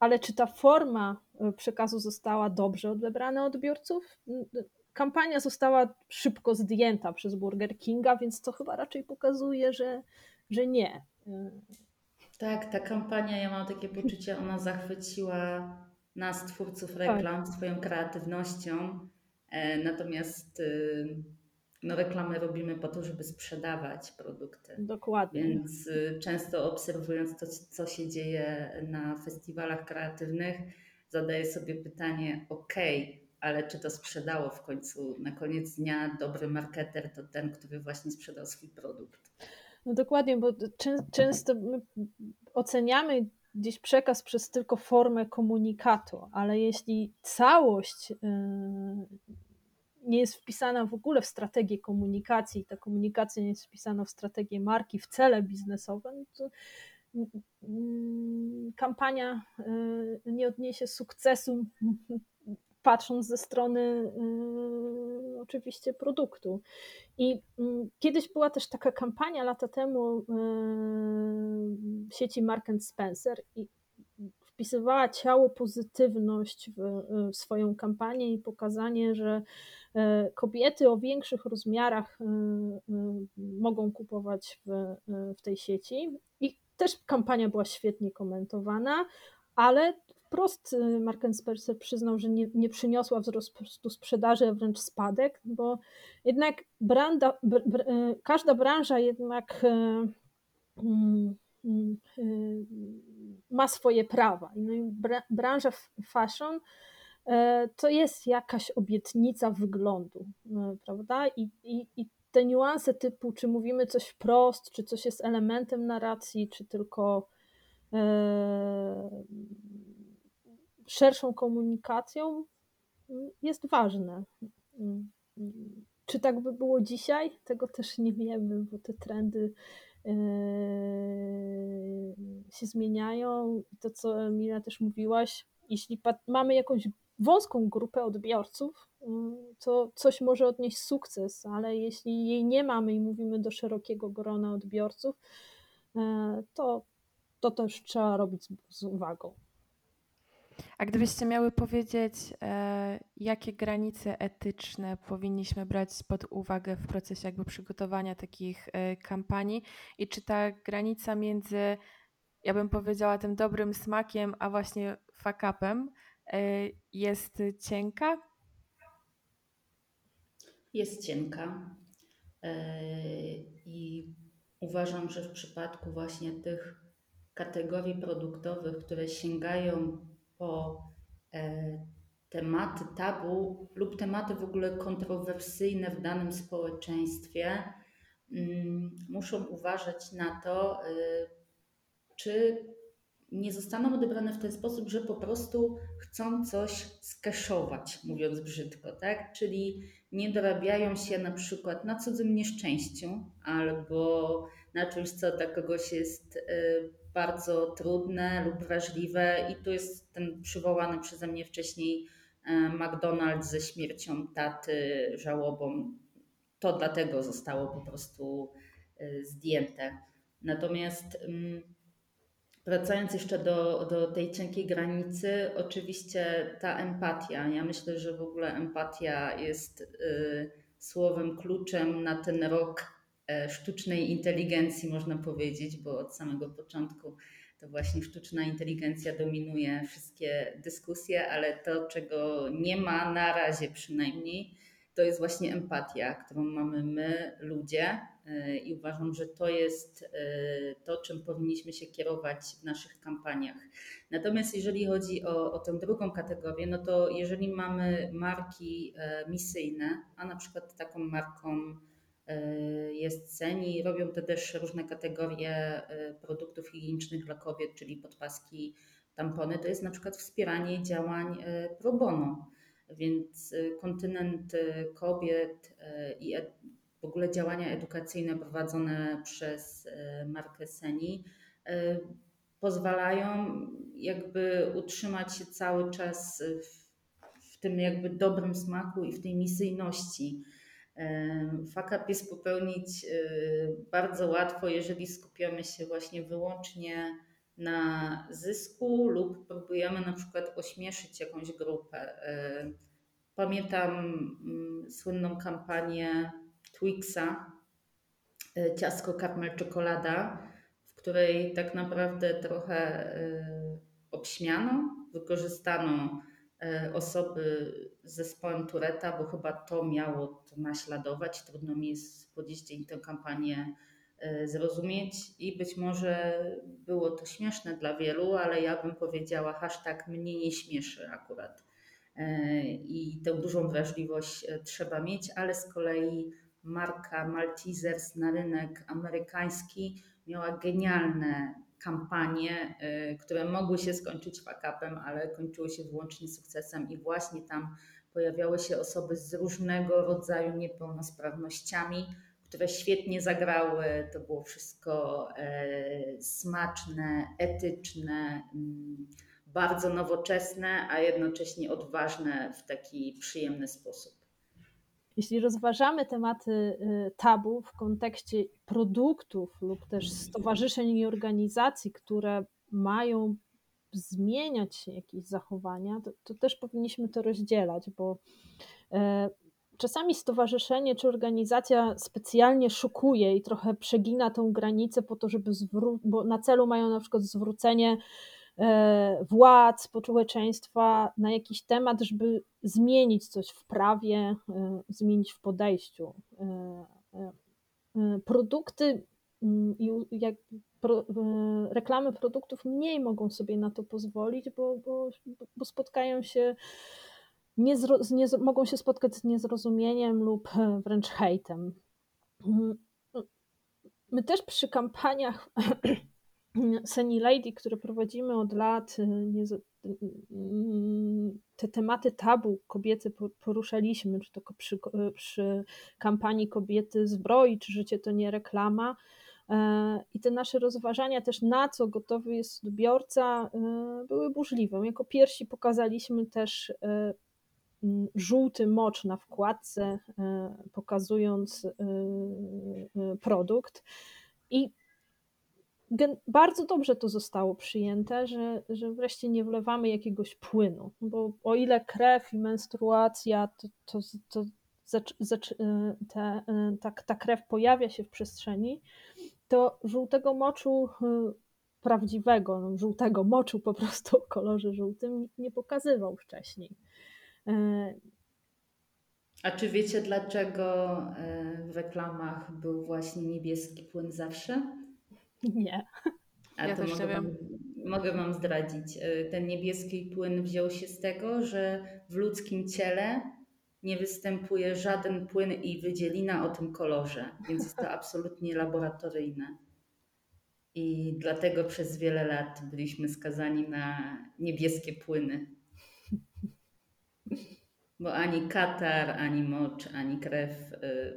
ale czy ta forma e, przekazu została dobrze odebrana odbiorców? Kampania została szybko zdjęta przez Burger Kinga, więc to chyba raczej pokazuje, że, że nie. E, tak, ta kampania, ja mam takie poczucie, ona zachwyciła nas, twórców reklam, tak. swoją kreatywnością. Natomiast y, no, reklamy robimy po to, żeby sprzedawać produkty. Dokładnie. Więc y, często obserwując to, co się dzieje na festiwalach kreatywnych, zadaję sobie pytanie: OK, ale czy to sprzedało w końcu? Na koniec dnia dobry marketer to ten, który właśnie sprzedał swój produkt. No dokładnie, bo często oceniamy gdzieś przekaz przez tylko formę komunikatu, ale jeśli całość y, nie jest wpisana w ogóle w strategię komunikacji, ta komunikacja nie jest wpisana w strategię marki, w cele biznesowe, no to mm, kampania y, nie odniesie sukcesu, patrząc ze strony y, oczywiście produktu. I mm, kiedyś była też taka kampania lata temu y, sieci Mark Spencer i wpisywała ciało pozytywność w, w swoją kampanię i pokazanie, że E, kobiety o większych rozmiarach mogą kupować w, w tej sieci. I też kampania była świetnie komentowana, ale wprost Mark Spencer przyznał, że nie, nie przyniosła wzrostu sprzedaży, a wręcz spadek, bo jednak branda, br, br, każda branża jednak mm, mm, ma swoje prawa. No branża fashion to jest jakaś obietnica wyglądu, prawda? I, i, i te niuanse typu, czy mówimy coś wprost, czy coś jest elementem narracji, czy tylko szerszą komunikacją, jest ważne. Czy tak by było dzisiaj? Tego też nie wiemy, bo te trendy się zmieniają. To, co Mila też mówiłaś, jeśli mamy jakąś wąską grupę odbiorców, to coś może odnieść sukces, ale jeśli jej nie mamy i mówimy do szerokiego grona odbiorców, e, to, to też trzeba robić z uwagą. A gdybyście miały powiedzieć, e, jakie granice etyczne powinniśmy brać pod uwagę w procesie jakby przygotowania takich e, kampanii i czy ta granica między, ja bym powiedziała, tym dobrym smakiem, a właśnie fuck-upem, E, jest cienka? Jest cienka. I uważam, że w przypadku właśnie tych kategorii produktowych, które sięgają po e, tematy tabu lub tematy w ogóle kontrowersyjne w danym społeczeństwie, mm, muszą uważać na to, czy nie zostaną odebrane w ten sposób, że po prostu chcą coś skeszować, mówiąc brzydko, tak? Czyli nie dorabiają się na przykład na cudzym nieszczęściu albo na czymś, co dla kogoś jest y, bardzo trudne lub wrażliwe i tu jest ten przywołany przeze mnie wcześniej y, McDonald's ze śmiercią taty, żałobą. To dlatego zostało po prostu y, zdjęte. Natomiast Wracając jeszcze do, do tej cienkiej granicy, oczywiście ta empatia. Ja myślę, że w ogóle empatia jest y, słowem kluczem na ten rok sztucznej inteligencji, można powiedzieć, bo od samego początku to właśnie sztuczna inteligencja dominuje wszystkie dyskusje, ale to, czego nie ma na razie przynajmniej, to jest właśnie empatia, którą mamy my, ludzie, y, i uważam, że to jest y, to, czym powinniśmy się kierować w naszych kampaniach. Natomiast jeżeli chodzi o, o tę drugą kategorię, no to jeżeli mamy marki e, misyjne, a na przykład taką marką e, jest Ceni, robią to też różne kategorie e, produktów higienicznych dla kobiet, czyli podpaski, tampony, to jest na przykład wspieranie działań pro bono. Więc kontynent kobiet i w ogóle działania edukacyjne prowadzone przez markę Seni pozwalają jakby utrzymać się cały czas w, w tym jakby dobrym smaku i w tej misyjności. Fakap jest popełnić bardzo łatwo, jeżeli skupiamy się właśnie wyłącznie na zysku lub próbujemy na przykład ośmieszyć jakąś grupę. Pamiętam mm, słynną kampanię Twixa, ciastko karmel czekolada, której tak naprawdę trochę y, obśmiano, wykorzystano y, osoby z zespołem Tureta, bo chyba to miało to naśladować. Trudno mi jest po dziś dzień tę kampanię y, zrozumieć i być może było to śmieszne dla wielu, ale ja bym powiedziała hashtag mnie nie śmieszy akurat. I tę dużą wrażliwość trzeba mieć, ale z kolei marka Maltesers na rynek amerykański miała genialne kampanie, y, które mogły się skończyć fakapem, ale kończyły się wyłącznie sukcesem i właśnie tam pojawiały się osoby z różnego rodzaju niepełnosprawnościami, które świetnie zagrały. To było wszystko e, smaczne, etyczne, mm, bardzo nowoczesne, a jednocześnie odważne w taki przyjemny sposób. Jeśli rozważamy tematy y, tabu w kontekście produktów lub też stowarzyszeń i organizacji, które mają zmieniać jakieś zachowania, to, to też powinniśmy to rozdzielać, bo e, czasami stowarzyszenie czy organizacja specjalnie szukuje i trochę przegina tą granicę po to, żeby zwrócić, bo na celu mają na przykład zwrócenie władz, społeczeństwa na jakiś temat, żeby zmienić coś w prawie, e, zmienić w podejściu. E, produkty mm, i jak reklamy produktów mniej mogą sobie na to pozwolić, bo, bo, bo spotkają się niezro, nie, mogą się spotkać z niezrozumieniem lub wręcz hejtem. Mm, my też przy kampaniach Seni Lady, które prowadzimy od lat, y, nie, mm, te tematy tabu kobiety poruszaliśmy, czy to przy, przy kampanii Kobiety Zbroi, czy Życie to nie reklama. E, I te nasze rozważania też, na co gotowy jest odbiorca, były burzliwe. Jako pierwsi pokazaliśmy też e, żółty mocz na wkładce, pokazując produkt. I bardzo dobrze to zostało przyjęte, że, że wreszcie nie wlewamy jakiegoś płynu, bo o ile krew i menstruacja, to, to, to te, ta, ta krew pojawia się w przestrzeni, to żółtego moczu y, prawdziwego, no, żółtego moczu po prostu o kolorze żółtym nie pokazywał wcześniej. A czy wiecie, dlaczego w reklamach był właśnie niebieski płyn zawsze? Nie. A ja to mogę wam, mogę wam zdradzić. E, ten niebieski płyn wziął się z tego, że w ludzkim ciele nie występuje żaden płyn i wydzielina o tym kolorze, więc jest to absolutnie laboratoryjne. I dlatego przez wiele lat byliśmy skazani na niebieskie płyny. Bo ani katar, ani mocz, ani krew e,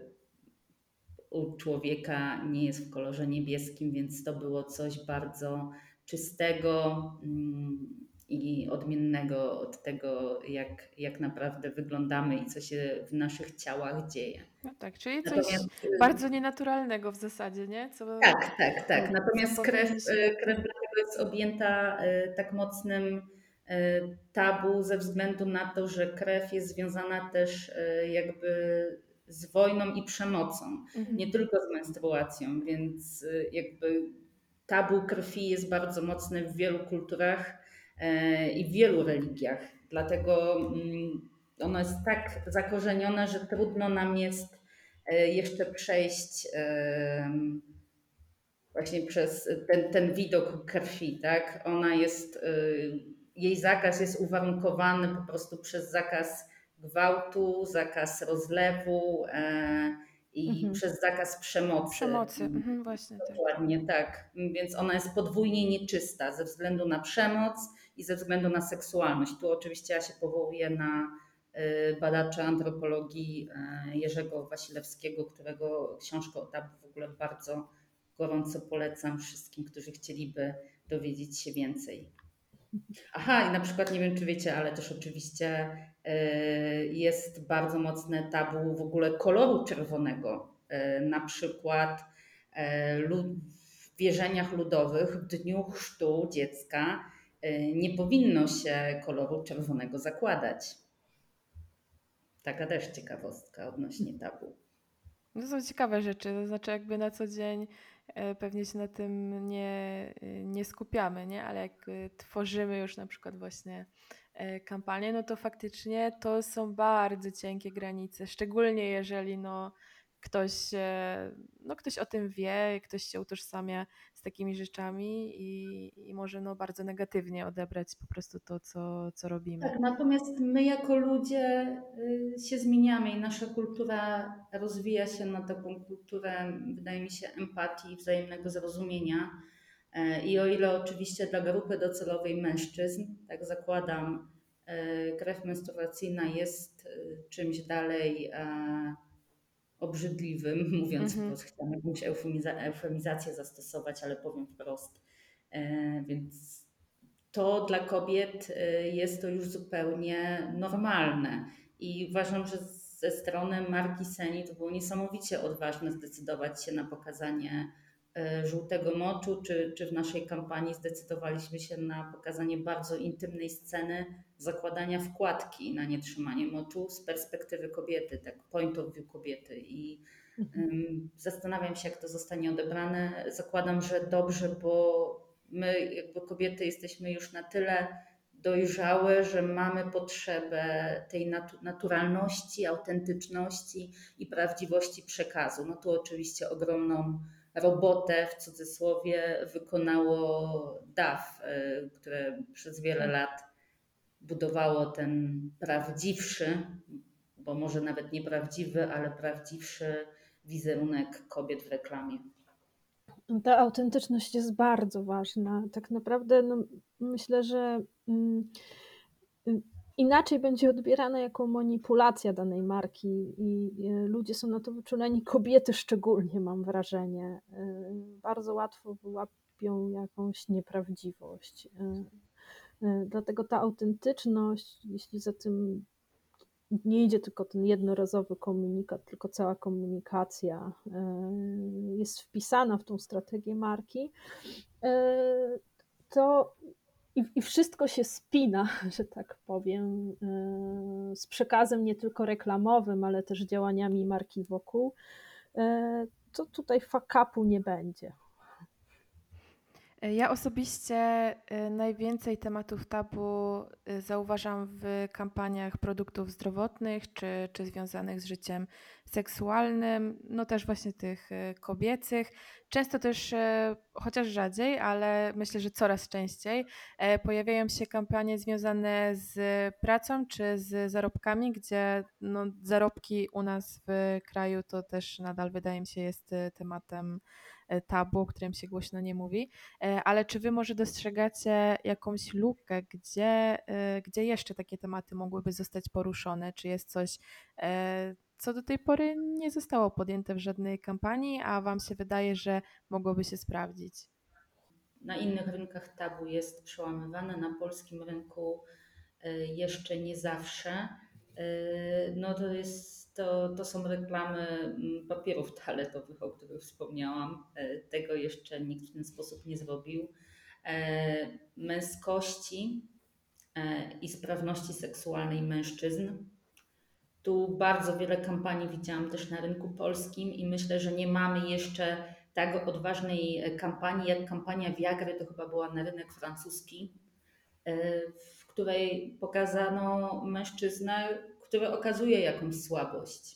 u człowieka nie jest w kolorze niebieskim, więc to było coś bardzo czystego mm, i odmiennego od tego, jak, jak naprawdę wyglądamy i co się w naszych ciałach dzieje. No tak, czyli coś Natomiast, y, bardzo nienaturalnego w zasadzie, nie? Co, tak, tak, tak. Natomiast krew, y, krew dlatego jest objęta y, tak mocnym tabu ze względu na to, że krew jest związana też jakby z wojną i przemocą, mhm. nie tylko z menstruacją, więc y, jakby tabu krwi jest bardzo mocne w wielu kulturach e, i w wielu religiach. Dlatego mm, ono jest tak zakorzenione, że trudno nam jest e, jeszcze przejść właśnie przez ten, ten widok krwi, tak? Ona jest, jej zakaz jest uwarunkowany po prostu przez zakaz gwałtu, zakaz rozlewu, i mhm. przez zakaz przemocy. Przemocy, mhm, właśnie. Tak. Dokładnie tak. tak. Więc ona jest podwójnie nieczysta ze względu na przemoc i ze względu na seksualność. Tu oczywiście ja się powołuję na y, badacza antropologii y, Jerzego Wasilewskiego, którego książkę o tabu w ogóle bardzo gorąco polecam wszystkim, którzy chcieliby dowiedzieć się więcej. Aha, i na przykład nie wiem, czy wiecie, ale też oczywiście e, jest bardzo mocne tabu w ogóle koloru czerwonego. E, na przykład e, w wierzeniach ludowych w dniu chrztu dziecka nie powinno się koloru czerwonego zakładać. Taka też ciekawostka odnośnie tabu. To są ciekawe rzeczy, to znaczy jakby na co dzień pewnie się na tym nie, nie skupiamy, nie? ale jak e, tworzymy już na przykład właśnie e, kampanię, no to faktycznie to są bardzo cienkie granice, szczególnie jeżeli no, ktoś, no, ktoś o tym wie, ktoś się utożsamia z takimi rzeczami i, i może no, bardzo negatywnie odebrać po prostu to, co, co robimy. Tak, natomiast my jako ludzie y, się zmieniamy i nasza kultura rozwija się na taką kulturę, wydaje mi się, empatii, wzajemnego zrozumienia. E, I o ile oczywiście dla grupy docelowej mężczyzn, tak zakładam, e, krew menstruacyjna jest y, czymś dalej e, obrzydliwym, mówiąc mm -hmm. wprost, chciałam jakąś eufemiza eufemizację zastosować, ale powiem wprost. E, więc to dla kobiet e, jest to już zupełnie normalne. I uważam, że ze strony marki Seni to było niesamowicie odważne zdecydować się na pokazanie żółtego moczu, czy, czy w naszej kampanii zdecydowaliśmy się na pokazanie bardzo intymnej sceny zakładania wkładki na nietrzymanie moczu z perspektywy kobiety, tak point of view kobiety. I um, zastanawiam się, jak to zostanie odebrane. Zakładam, że dobrze, bo my, jakby kobiety, jesteśmy już na tyle dojrzałe, że mamy potrzebę tej natu naturalności, autentyczności i prawdziwości przekazu. No tu oczywiście ogromną robotę w cudzysłowie wykonało DAF, e, które przez wiele lat budowało ten prawdziwszy, bo może nawet nieprawdziwy, ale prawdziwszy wizerunek kobiet w reklamie. Ta autentyczność jest bardzo ważna. Tak naprawdę no, myślę, że mm, inaczej będzie odbierana jako manipulacja danej marki i ludzie są na to wyczuleni, kobiety szczególnie mam wrażenie. E, bardzo łatwo wyłapią jakąś nieprawdziwość. E, e, dlatego ta autentyczność, jeśli za tym nie idzie tylko ten jednorazowy komunikat, tylko cała komunikacja jest wpisana w tą strategię marki, to i, I wszystko się spina, że tak powiem, e, z przekazem nie tylko reklamowym, ale też działaniami marki wokół, to tutaj fakapu nie będzie. Ja osobiście y, najwięcej tematów tabu y, zauważam w kampaniach produktów zdrowotnych czy, czy związanych z życiem seksualnym, no też właśnie tych kobiecych. Często też, chociaż rzadziej, ale myślę, że coraz częściej, pojawiają się kampanie związane z pracą czy z zarobkami, gdzie no, zarobki u nas w kraju to też nadal wydaje mi się jest tematem E, tabu, o którym się głośno nie mówi, e, ale czy wy może dostrzegacie jakąś lukę, gdzie, e, gdzie jeszcze takie tematy mogłyby zostać poruszone? Czy jest coś, co do tej pory nie zostało podjęte w żadnej kampanii, a wam się wydaje, że mogłoby się sprawdzić? Na innych rynkach tabu jest przełamywane, na polskim rynku jeszcze nie zawsze. No to jest to, to są reklamy mm, papierów toaletowych, o których wspomniałam. E, tego jeszcze nikt w ten sposób nie zrobił. E, męskości i sprawności seksualnej mężczyzn. Tu bardzo wiele kampanii widziałam też na rynku polskim i myślę, że nie mamy jeszcze tak odważnej kampanii jak kampania Viagry, to chyba była na rynek francuski, której pokazano mężczyznę, który okazuje jakąś słabość,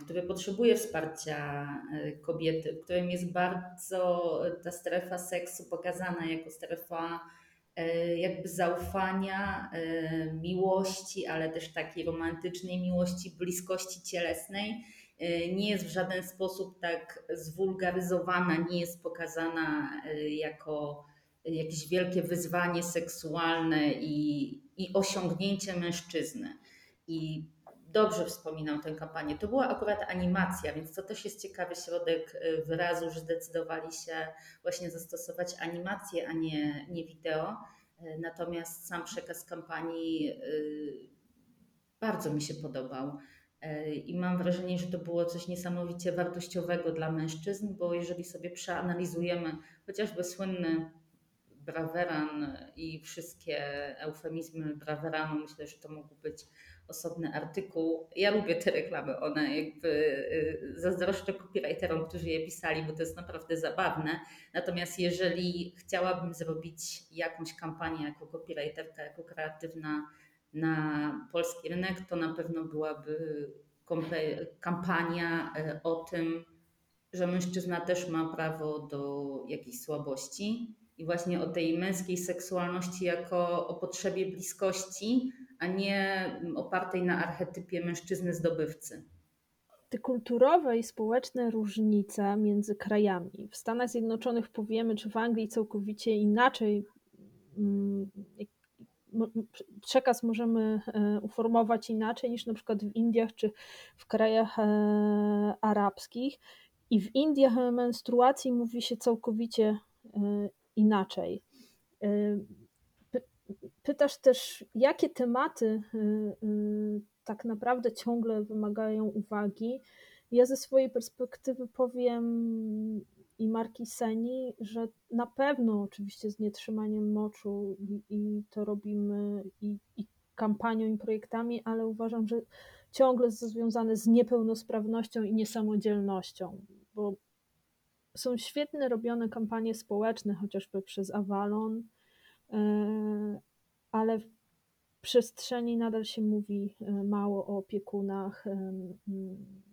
który potrzebuje wsparcia kobiety, w którym jest bardzo ta strefa seksu pokazana jako strefa jakby zaufania, miłości, ale też takiej romantycznej miłości, bliskości cielesnej. Nie jest w żaden sposób tak zwulgaryzowana, nie jest pokazana jako jakieś wielkie wyzwanie seksualne i, i osiągnięcie mężczyzny. I dobrze wspominam tę kampanię. To była akurat animacja, więc to też jest ciekawy środek wyrazu, że zdecydowali się właśnie zastosować animację, a nie, nie wideo. Natomiast sam przekaz kampanii bardzo mi się podobał. I mam wrażenie, że to było coś niesamowicie wartościowego dla mężczyzn, bo jeżeli sobie przeanalizujemy chociażby słynny braweran i wszystkie eufemizmy braweranu, myślę, że to mógł być osobny artykuł. Ja lubię te reklamy, one jakby y, zazdroszczę copywriterom, którzy je pisali, bo to jest naprawdę zabawne. Natomiast jeżeli chciałabym zrobić jakąś kampanię jako copywriterka, jako kreatywna na polski rynek, to na pewno byłaby kampania y, o tym, że mężczyzna też ma prawo do jakiejś słabości i właśnie o tej męskiej seksualności jako o potrzebie bliskości, a nie opartej na archetypie mężczyzny zdobywcy. Te kulturowe i społeczne różnice między krajami. W Stanach Zjednoczonych powiemy, czy w Anglii całkowicie inaczej mm, przekaz możemy e, uformować inaczej niż na przykład w Indiach czy w krajach e, arabskich. I w Indiach menstruacji mówi się całkowicie e, inaczej. Pytasz też, jakie tematy y, y, tak naprawdę ciągle wymagają uwagi. Ja ze swojej perspektywy powiem i marki Seni, że na pewno oczywiście z nietrzymaniem moczu i, i to robimy i, i kampanią i projektami, ale uważam, że ciągle związane z niepełnosprawnością i niesamodzielnością, bo są świetne robione kampanie społeczne, chociażby przez Avalon, e, ale w przestrzeni nadal się mówi e, mało o opiekunach e,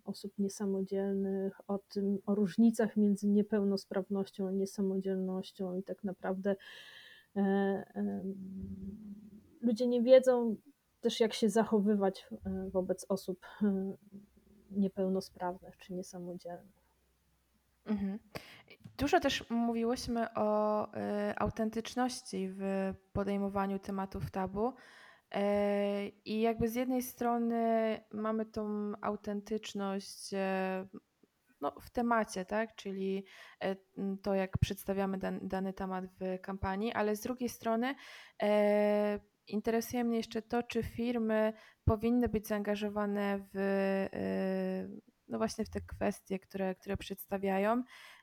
osób niesamodzielnych, o tym, o różnicach między niepełnosprawnością a niesamodzielnością i tak naprawdę ludzie nie wiedzą też jak się zachowywać wobec osób niepełnosprawnych czy niesamodzielnych. Mhm. Dużo też mówiłyśmy o y, autentyczności w podejmowaniu tematów tabu. Y, I jakby z jednej strony mamy tą autentyczność y, no, w temacie, tak? czyli to, jak przedstawiamy dan, dany temat w kampanii, ale z drugiej strony interesuje mnie jeszcze to, czy firmy powinny być zaangażowane w no właśnie w te kwestie, które, które przedstawiają.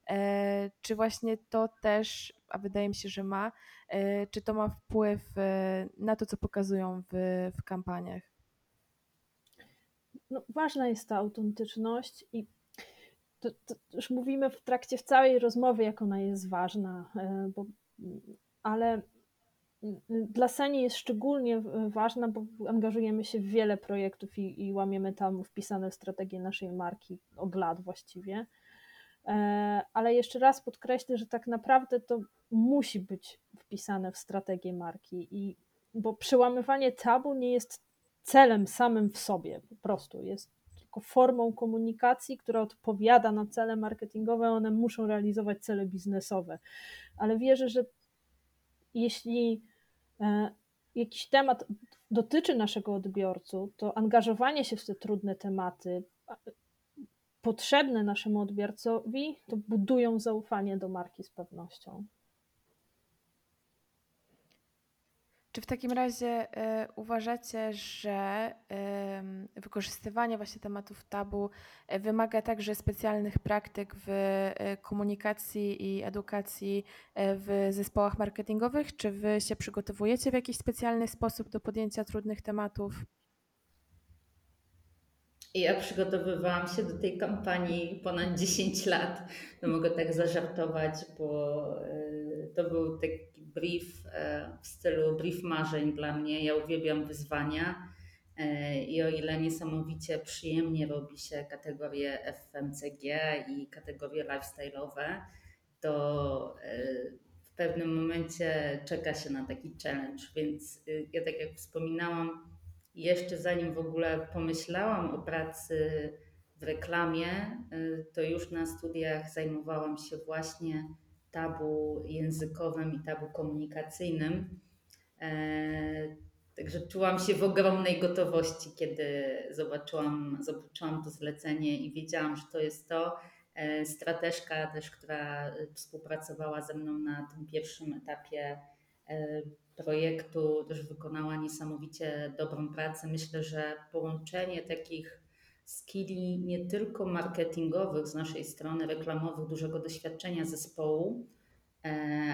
E, czy właśnie to też, a wydaje mi się, że ma, e, czy to ma wpływ e, na to, co pokazują w, w kampaniach? No, ważna jest ta autentyczność i to, to już mówimy w trakcie w całej rozmowy, jak ona jest ważna, bo, ale dla Seni jest szczególnie ważna, bo angażujemy się w wiele projektów i, i łamiemy tam wpisane strategie naszej marki od lat właściwie. E, ale jeszcze raz podkreślę, że tak naprawdę to musi być wpisane w strategię marki, i, bo przełamywanie tabu nie jest celem samym w sobie, po prostu jest tylko formą komunikacji, która odpowiada na cele marketingowe, one muszą realizować cele biznesowe. Ale wierzę, że jeśli jakiś temat dotyczy naszego odbiorcy, to angażowanie się w te trudne tematy, potrzebne naszemu odbiorcowi, to budują zaufanie do marki z pewnością. Czy w takim razie y, uważacie, że y, wykorzystywanie właśnie tematów tabu y, wymaga także specjalnych praktyk w komunikacji i edukacji w zespołach marketingowych? Czy wy się przygotowujecie w jakiś specjalny sposób do podjęcia trudnych tematów? Ja przygotowywałam się do tej kampanii ponad 10 lat. To mogę tak zażartować, bo y, to był taki brief e, w stylu brief marzeń dla mnie. Ja uwielbiam wyzwania e, i o ile niesamowicie przyjemnie robi się kategorie FMCG i kategorie lifestyle'owe, to e, w pewnym momencie czeka się na taki challenge, więc ja tak jak wspominałam, jeszcze zanim w ogóle pomyślałam o pracy w reklamie, to już na studiach zajmowałam się właśnie tabu językowym i tabu komunikacyjnym. E, Także czułam się w ogromnej gotowości, kiedy zobaczyłam, zobaczyłam to zlecenie i wiedziałam, że to jest to. E, Strateżka też, która współpracowała ze mną na tym pierwszym etapie e, projektu, też wykonała niesamowicie dobrą pracę. Myślę, że połączenie takich skilli nie tylko marketingowych z naszej strony, reklamowych, dużego doświadczenia zespołu, e,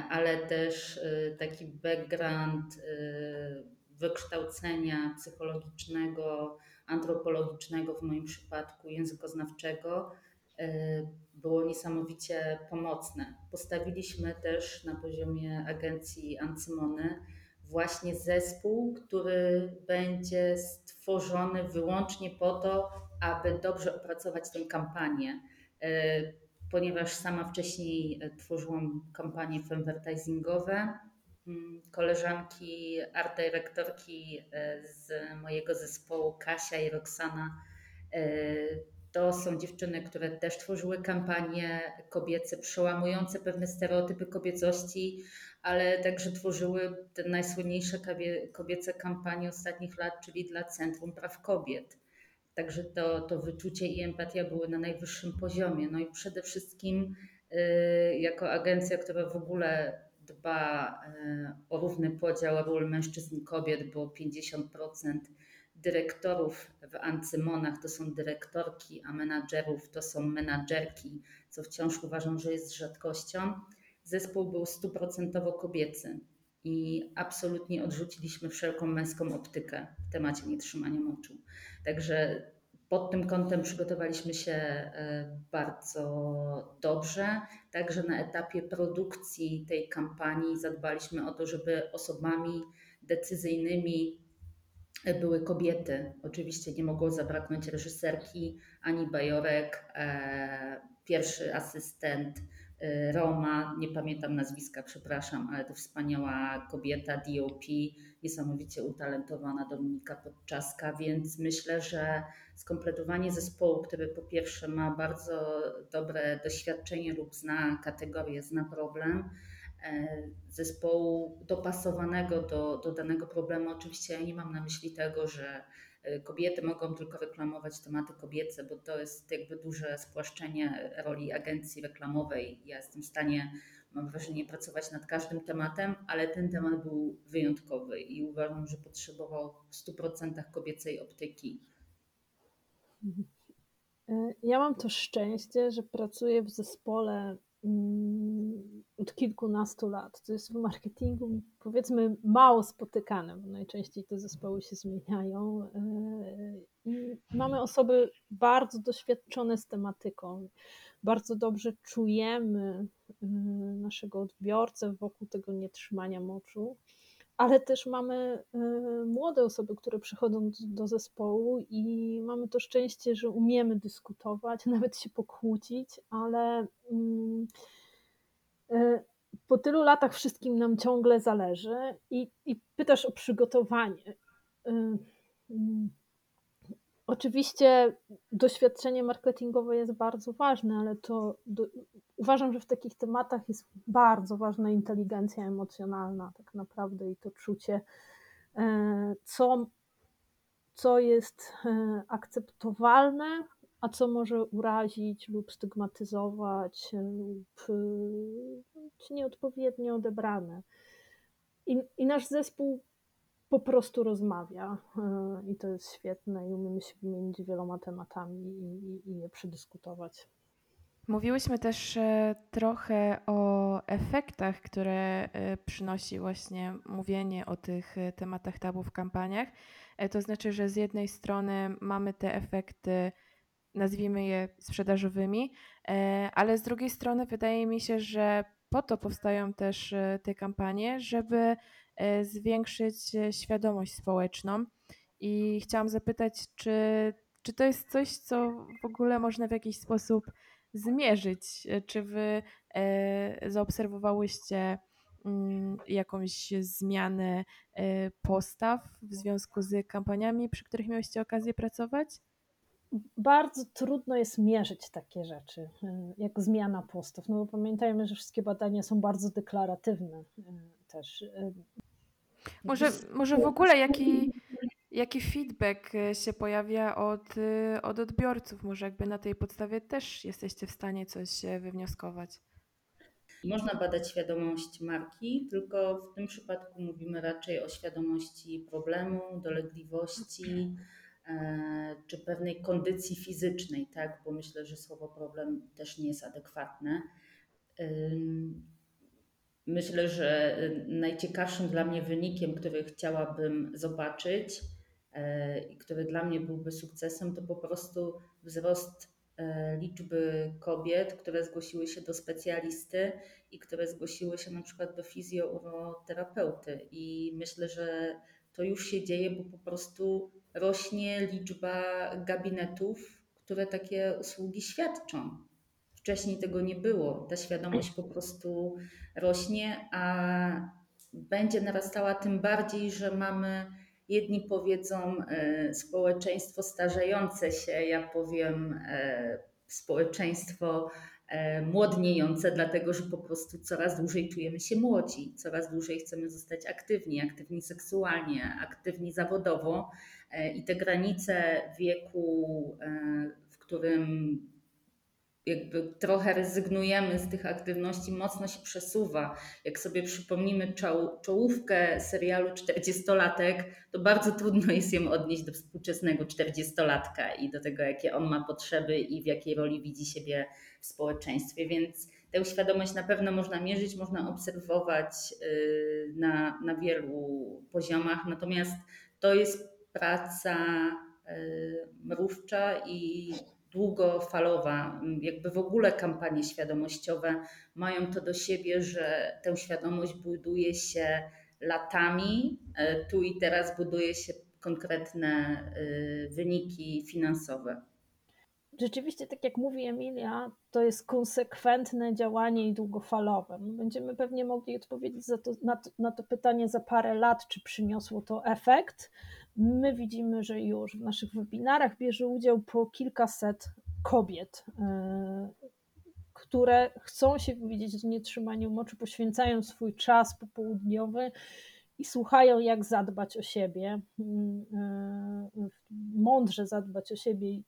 ale też e, taki background e, wykształcenia psychologicznego, antropologicznego w moim przypadku, językoznawczego było niesamowicie pomocne. Postawiliśmy też na poziomie agencji Ancymony właśnie zespół, który będzie stworzony wyłącznie po to, aby dobrze opracować tę kampanię. Ponieważ sama wcześniej tworzyłam kampanie femvertisingowe, koleżanki art dyrektorki z mojego zespołu Kasia i Roxana to są dziewczyny, które też tworzyły kampanie kobiece, przełamujące pewne stereotypy kobiecości, ale także tworzyły te najsłynniejsze kobiece kampanie ostatnich lat, czyli dla Centrum Praw Kobiet. Także to, to wyczucie i empatia były na najwyższym poziomie. No i przede wszystkim y, jako agencja, która w ogóle dba y, o równy podział ról mężczyzn i kobiet, bo 50% dyrektorów w Ancymonach to są dyrektorki, a menadżerów to są menadżerki, co wciąż uważam, że jest rzadkością. Zespół był stuprocentowo kobiecy i absolutnie odrzuciliśmy wszelką męską optykę temacie nietrzymania moczu. Także pod tym kątem przygotowaliśmy się e, bardzo dobrze. Także na etapie produkcji tej kampanii zadbaliśmy o to, żeby osobami decyzyjnymi były kobiety. Oczywiście nie mogło zabraknąć reżyserki ani bajorek, e, pierwszy asystent e, Roma, nie pamiętam nazwiska, przepraszam, ale to wspaniała kobieta, DOP, niesamowicie utalentowana Dominika Podczaska, więc myślę, że skompletowanie zespołu, który po pierwsze ma bardzo dobre doświadczenie lub zna kategorię, zna problem, E, zespołu dopasowanego do, do danego problemu. Oczywiście ja nie mam na myśli tego, że e, kobiety mogą tylko reklamować tematy kobiece, bo to jest jakby duże spłaszczenie roli agencji reklamowej. Ja jestem w stanie, mam wrażenie, pracować nad każdym tematem, ale ten temat był wyjątkowy i uważam, że potrzebował w 100% kobiecej optyki. E, ja mam to szczęście, że pracuję w zespole Mm, od kilkunastu lat. To jest w marketingu powiedzmy mało spotykane, bo najczęściej te zespoły się zmieniają. E, mamy osoby bardzo doświadczone z tematyką. Bardzo dobrze czujemy e, naszego odbiorcę wokół tego nietrzymania moczu ale też mamy e, młode osoby, które przychodzą do zespołu i mamy to szczęście, że umiemy dyskutować, nawet się pokłócić, ale mm, po tylu latach wszystkim nam ciągle zależy i, i pytasz o przygotowanie. E, mm, Oczywiście doświadczenie marketingowe jest bardzo ważne, ale to do, uważam, że w takich tematach jest bardzo ważna inteligencja emocjonalna, tak naprawdę, i to czucie, e, co, co jest e, akceptowalne, a co może urazić lub stygmatyzować, e, lub być nieodpowiednio odebrane. I, I nasz zespół po prostu rozmawia e, i to jest świetne i umiemy się wymienić wieloma tematami i, i je przedyskutować. Mówiłyśmy też e, trochę o efektach, które e, przynosi właśnie mówienie o tych tematach tabu w kampaniach. E, To znaczy, że z jednej strony mamy te efekty, nazwijmy je sprzedażowymi, e, ale z drugiej strony wydaje mi się, że po to powstają też e, te kampanie, żeby e, zwiększyć świadomość społeczną. I chciałam zapytać, czy, czy to jest coś, co w ogóle można w jakiś sposób zmierzyć? Czy wy zaobserwowałyście mm, jakąś zmianę postaw w związku z kampaniami, przy których miałyście okazję pracować? Bardzo trudno jest mierzyć takie rzeczy, y, jak zmiana postaw. No bo pamiętajmy, że wszystkie badania są bardzo deklaratywne y, też. y. Może, może w ogóle jaki, jaki feedback się pojawia od, od odbiorców? Może jakby na tej podstawie też jesteście w stanie coś wywnioskować? Można badać świadomość marki, tylko w tym przypadku mówimy raczej o świadomości problemu, dolegliwości e, czy pewnej kondycji fizycznej, tak? Bo myślę, że słowo problem też nie jest adekwatne. Myślę, że najciekawszym dla mnie wynikiem, który chciałabym zobaczyć e, i który dla mnie byłby sukcesem, to po prostu wzrost e, liczby kobiet, które zgłosiły się do specjalisty i które zgłosiły się na przykład do fizjoterapeuty. I myślę, że to już się dzieje, bo po prostu rośnie liczba gabinetów, które takie usługi świadczą. Wcześniej tego nie było. Ta świadomość po prostu rośnie, a będzie narastała tym bardziej, że mamy, jedni powiedzą, e, społeczeństwo starzejące się, ja powiem, e, społeczeństwo młodniejące, dlatego że po prostu coraz dłużej czujemy się młodzi, coraz dłużej chcemy zostać aktywni, aktywni seksualnie, aktywni zawodowo i te granice wieku, w którym jakby trochę rezygnujemy z tych aktywności, mocno się przesuwa. Jak sobie przypomnimy czołówkę serialu 40-latek, to bardzo trudno jest ją odnieść do współczesnego 40-latka i do tego, jakie on ma potrzeby i w jakiej roli widzi siebie w społeczeństwie. Więc tę świadomość na pewno można mierzyć, można obserwować y, na, na wielu poziomach, natomiast to jest praca y, mrówcza i długofalowa, jakby w ogóle kampanie świadomościowe mają to do siebie, że tę świadomość buduje się latami, e, tu i teraz buduje się konkretne wyniki finansowe. Rzeczywiście, tak jak mówi Emilia, to jest konsekwentne działanie i długofalowe. Będziemy pewnie mogli odpowiedzieć to, na, to, na to pytanie za parę lat, czy przyniosło to efekt My widzimy, że już w naszych webinarach bierze udział po kilkaset kobiet, e, które chcą się wywiedzieć o nietrzymaniu moczu, poświęcają swój czas popołudniowy i słuchają, jak zadbać o siebie, mm, e, mądrze zadbać o siebie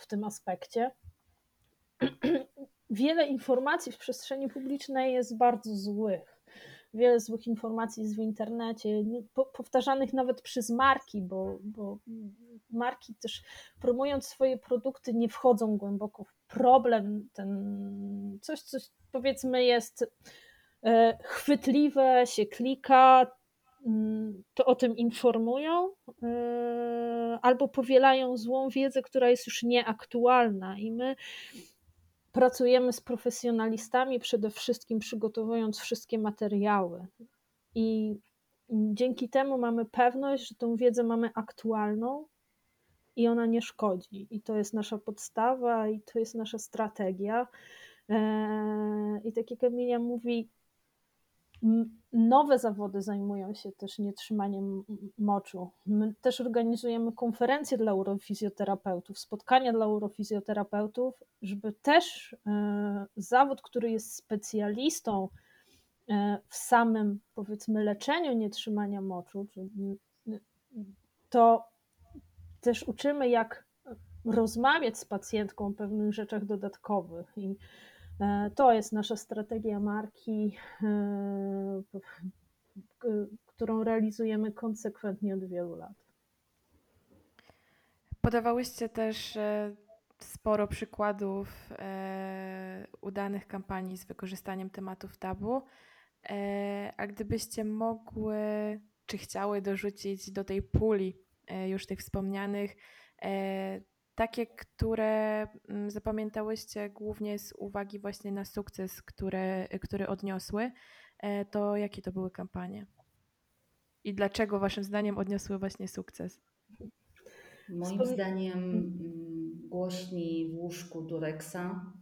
w tym aspekcie. Wiele informacji w przestrzeni publicznej jest bardzo złych wiele złych informacji jest w internecie, powtarzanych nawet przez marki, bo, bo marki też promując swoje produkty nie wchodzą głęboko w problem, ten coś, coś powiedzmy jest e, chwytliwe, się klika, to o tym informują, e, albo powielają złą wiedzę, która jest już nieaktualna. I my pracujemy z profesjonalistami, przede wszystkim przygotowując wszystkie materiały. I dzięki temu mamy pewność, że tą wiedzę mamy aktualną i ona nie szkodzi. I to jest nasza podstawa, i to jest nasza strategia. Eee, I tak jak Emilia mówi, nowe zawody zajmują się też nietrzymaniem moczu. My też organizujemy konferencje dla urofizjoterapeutów, spotkania dla urofizjoterapeutów, żeby też e, zawód, który jest specjalistą e, w samym, powiedzmy, leczeniu nietrzymania moczu, to też uczymy, jak rozmawiać z pacjentką o pewnych rzeczach dodatkowych i to jest nasza strategia marki, e, którą realizujemy konsekwentnie od wielu lat. Podawałyście też e, sporo przykładów udanych kampanii z wykorzystaniem tematów tabu. A gdybyście mogły, czy chciały dorzucić do tej puli e, już tych wspomnianych, e, takie, które mm, zapamiętałyście głównie z uwagi właśnie na sukces, które, który odniosły, e, to jakie to były kampanie? I dlaczego waszym zdaniem odniosły właśnie sukces? Moim zdaniem mm, głośni w łóżku Durexa,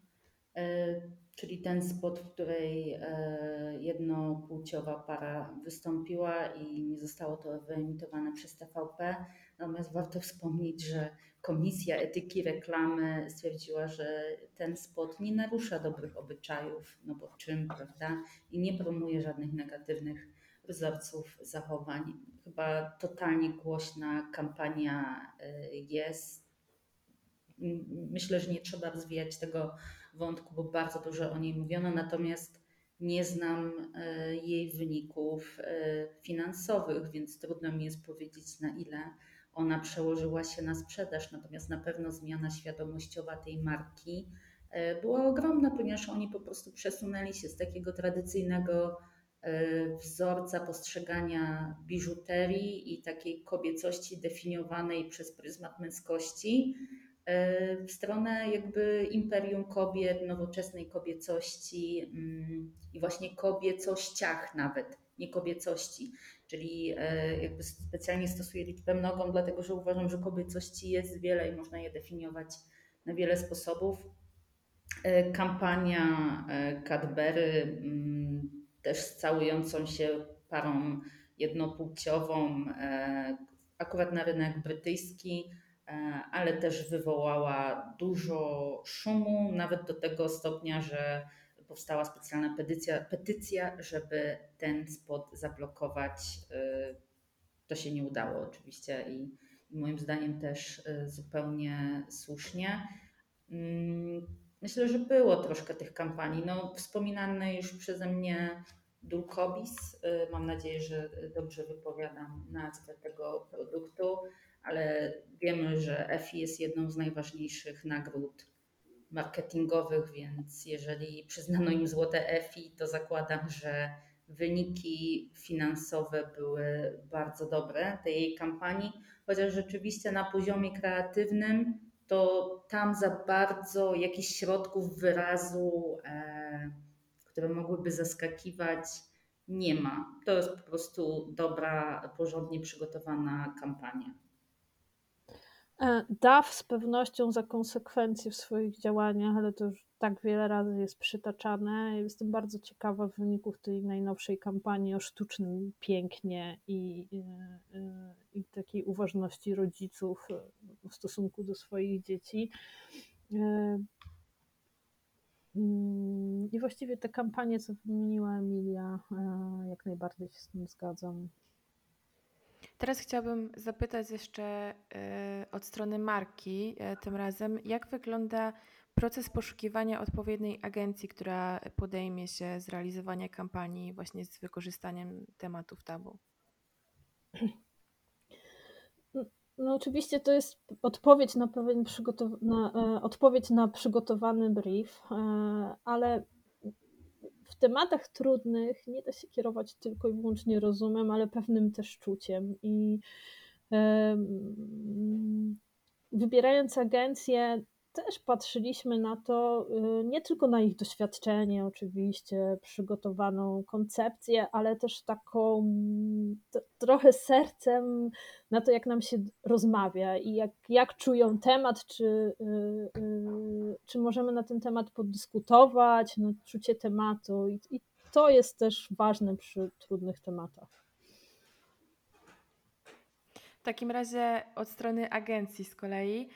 e, czyli ten spot, w której e, jednopłciowa para wystąpiła i nie zostało to wyemitowane przez TVP. Natomiast warto wspomnieć, że Komisja Etyki Reklamy stwierdziła, że ten spot nie narusza dobrych obyczajów, no bo czym, prawda? I nie promuje żadnych negatywnych wzorców zachowań. Chyba totalnie głośna kampania y, jest. Myślę, że nie trzeba rozwijać tego wątku, bo bardzo dużo o niej mówiono, natomiast nie znam y, jej wyników y, finansowych, więc trudno mi jest powiedzieć, na ile ona przełożyła się na sprzedaż. Natomiast na pewno zmiana świadomościowa tej marki y, była ogromna, ponieważ oni po prostu przesunęli się z takiego tradycyjnego y, wzorca postrzegania biżuterii i takiej kobiecości definiowanej przez pryzmat męskości y, w stronę jakby imperium kobiet, nowoczesnej kobiecości mm, i właśnie kobiecościach nawet, nie kobiecości. Czyli y, jakby specjalnie stosuję liczbę mnogą, dlatego że uważam, że kobiecości jest wiele i można je definiować na wiele sposobów. Y, Kampania y, Cadbury mm, też całującą się parą jednopłciową, e, akurat na rynek brytyjski, e, ale też wywołała dużo szumu, nawet do tego stopnia, że powstała specjalna petycja, petycja żeby ten spot zablokować. E, To się nie udało oczywiście i, i moim zdaniem też e, zupełnie słusznie. Mm, Myślę, że było troszkę tych kampanii. No, wspominany już przeze mnie Dulkobis. y, Mam nadzieję, że dobrze wypowiadam nazwę tego produktu, ale wiemy, że EFI jest jedną z najważniejszych nagród marketingowych, więc jeżeli przyznano im złote EFI, to zakładam, że wyniki finansowe były bardzo dobre tej kampanii, chociaż rzeczywiście na poziomie kreatywnym to tam za bardzo jakichś środków wyrazu, e, które mogłyby zaskakiwać, nie ma. To jest po prostu dobra, porządnie przygotowana kampania. E, DAF z pewnością za konsekwencje w swoich działaniach, ale to już tak wiele razy jest przytaczane. Jestem bardzo ciekawa wyników tej najnowszej kampanii o sztucznym pięknie i, i, i takiej uważności rodziców w stosunku do swoich dzieci. E, mm, I właściwie te kampanie, co wymieniła Emilia, e, jak najbardziej się z tym zgadzam. Teraz chciałabym zapytać jeszcze e, od strony marki e, tym razem, jak wygląda proces poszukiwania odpowiedniej agencji, która podejmie się zrealizowania kampanii właśnie z wykorzystaniem tematów tabu? No oczywiście to jest odpowiedź na pewien przygotow- na, e, odpowiedź na przygotowany brief, e, ale w tematach trudnych nie da się kierować tylko i wyłącznie rozumem, ale pewnym też czuciem. I wybierając agencję, też patrzyliśmy na to, y, nie tylko na ich doświadczenie, oczywiście, przygotowaną koncepcję, ale też taką trochę sercem na to, jak nam się rozmawia i jak, jak czują temat, czy, y, y, czy możemy na ten temat podyskutować, no, czucie tematu. I, I to jest też ważne przy trudnych tematach. W takim razie od strony agencji z kolei,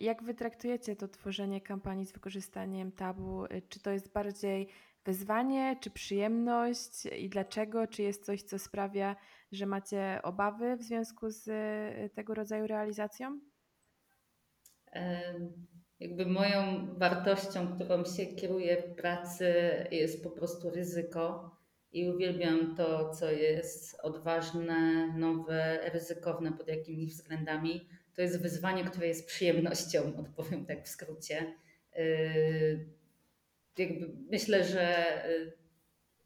jak wy traktujecie to tworzenie kampanii z wykorzystaniem tabu? E, Czy to jest bardziej wyzwanie, czy przyjemność i dlaczego? Czy jest coś, co sprawia, że macie obawy w związku z e, tego rodzaju realizacją? Jakby moją wartością, którą się kieruję w pracy, jest po prostu ryzyko. I uwielbiam to, co jest odważne, nowe, ryzykowne pod jakimiś względami. To jest wyzwanie, które jest przyjemnością, odpowiem tak w skrócie. Yy, Jakby myślę, że yy,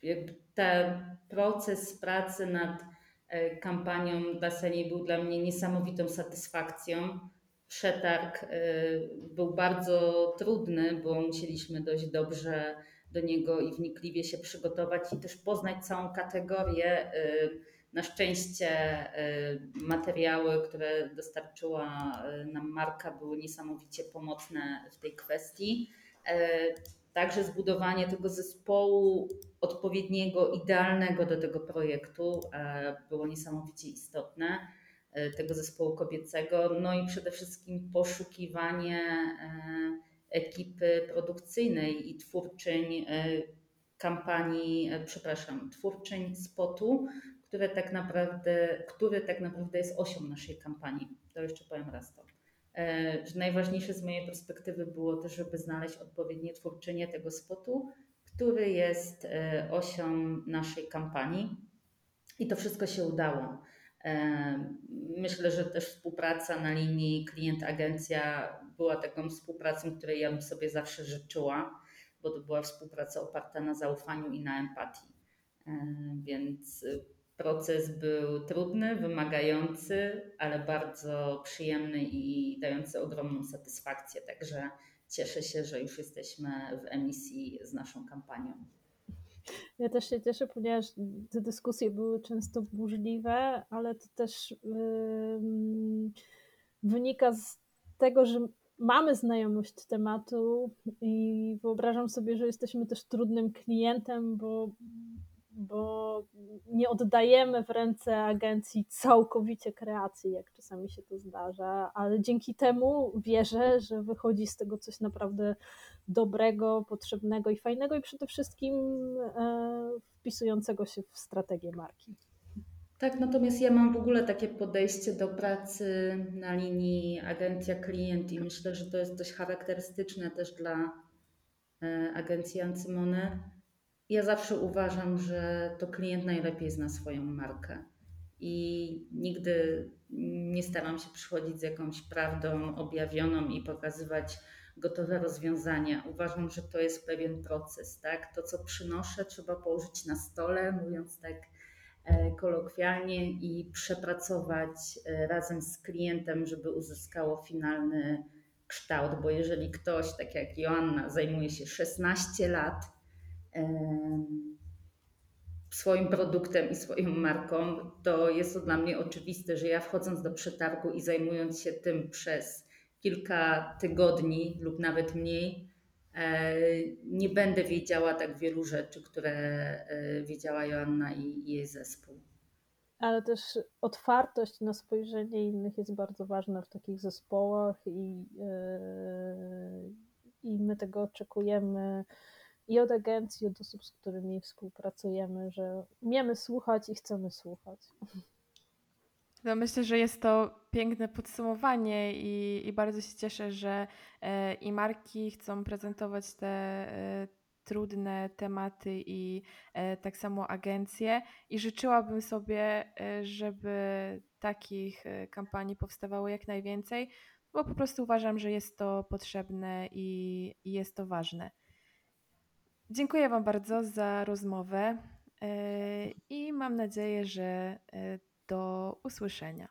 jakby ten proces pracy nad e, kampanią dla Seni był dla mnie niesamowitą satysfakcją. Przetarg był bardzo trudny, bo musieliśmy dość dobrze do niego i wnikliwie się przygotować i też poznać całą kategorię. E, na szczęście materiały, które dostarczyła nam marka, były niesamowicie pomocne w tej kwestii. Także zbudowanie tego zespołu odpowiedniego, idealnego do tego projektu było niesamowicie istotne, tego zespołu kobiecego, no i przede wszystkim poszukiwanie ekipy produkcyjnej i twórczyń kampanii, przepraszam, twórczyń spotu, które tak naprawdę, który tak naprawdę jest osią naszej kampanii. To jeszcze powiem raz to. E, że najważniejsze z mojej perspektywy było to, żeby znaleźć odpowiednie twórczynię tego spotu, który jest e, osią naszej kampanii. I to wszystko się udało. E, myślę, że też współpraca na linii klient-agencja była taką współpracą, której ja bym sobie zawsze życzyła, bo to była współpraca oparta na zaufaniu i na empatii. Więc Proces był trudny, wymagający, ale bardzo przyjemny i dający ogromną satysfakcję. Także cieszę się, że już jesteśmy w emisji z naszą kampanią. Ja też się cieszę, ponieważ te dyskusje były często burzliwe, ale to też yy, wynika z tego, że mamy znajomość tematu i wyobrażam sobie, że jesteśmy też trudnym klientem, bo bo nie oddajemy w ręce agencji całkowicie kreacji, jak czasami się to zdarza, ale dzięki temu wierzę, że wychodzi z tego coś naprawdę dobrego, potrzebnego i fajnego i przede wszystkim e, wpisującego się w strategię marki. Tak, natomiast ja mam w ogóle takie podejście do pracy na linii agencja-klient i myślę, że to jest dość charakterystyczne też dla e, agencji Ancymony ja zawsze uważam, że to klient najlepiej zna swoją markę. I nigdy nie staram się przychodzić z jakąś prawdą objawioną i pokazywać gotowe rozwiązania. Uważam, że to jest pewien proces. Tak? To, co przynoszę, trzeba położyć na stole, mówiąc tak e, kolokwialnie, i przepracować e, razem z klientem, żeby uzyskało finalny kształt. Bo jeżeli ktoś, tak jak Joanna, zajmuje się 16 lat, swoim produktem i swoją marką, to jest to dla mnie oczywiste, że ja wchodząc do przetargu i zajmując się tym przez kilka tygodni lub nawet mniej, e, nie będę wiedziała tak wielu rzeczy, które e, wiedziała Joanna i jej zespół. Ale też otwartość na spojrzenie innych jest bardzo ważna w takich zespołach i, e, i my tego oczekujemy i od agencji, od osób, z którymi współpracujemy, że umiemy słuchać i chcemy słuchać. No myślę, że jest to piękne podsumowanie i, i bardzo się cieszę, że e, i marki chcą prezentować te e, trudne tematy i e, tak samo agencje. I życzyłabym sobie, e, żeby takich e, kampanii powstawało jak najwięcej, bo po prostu uważam, że jest to potrzebne i, i jest to ważne. Dziękuję Wam bardzo za rozmowę e, i mam nadzieję, że e, do usłyszenia.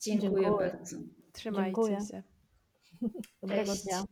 Dziękuję, Dziękuję. bardzo. Trzymajcie Dziękuję. się. Dobrego dnia.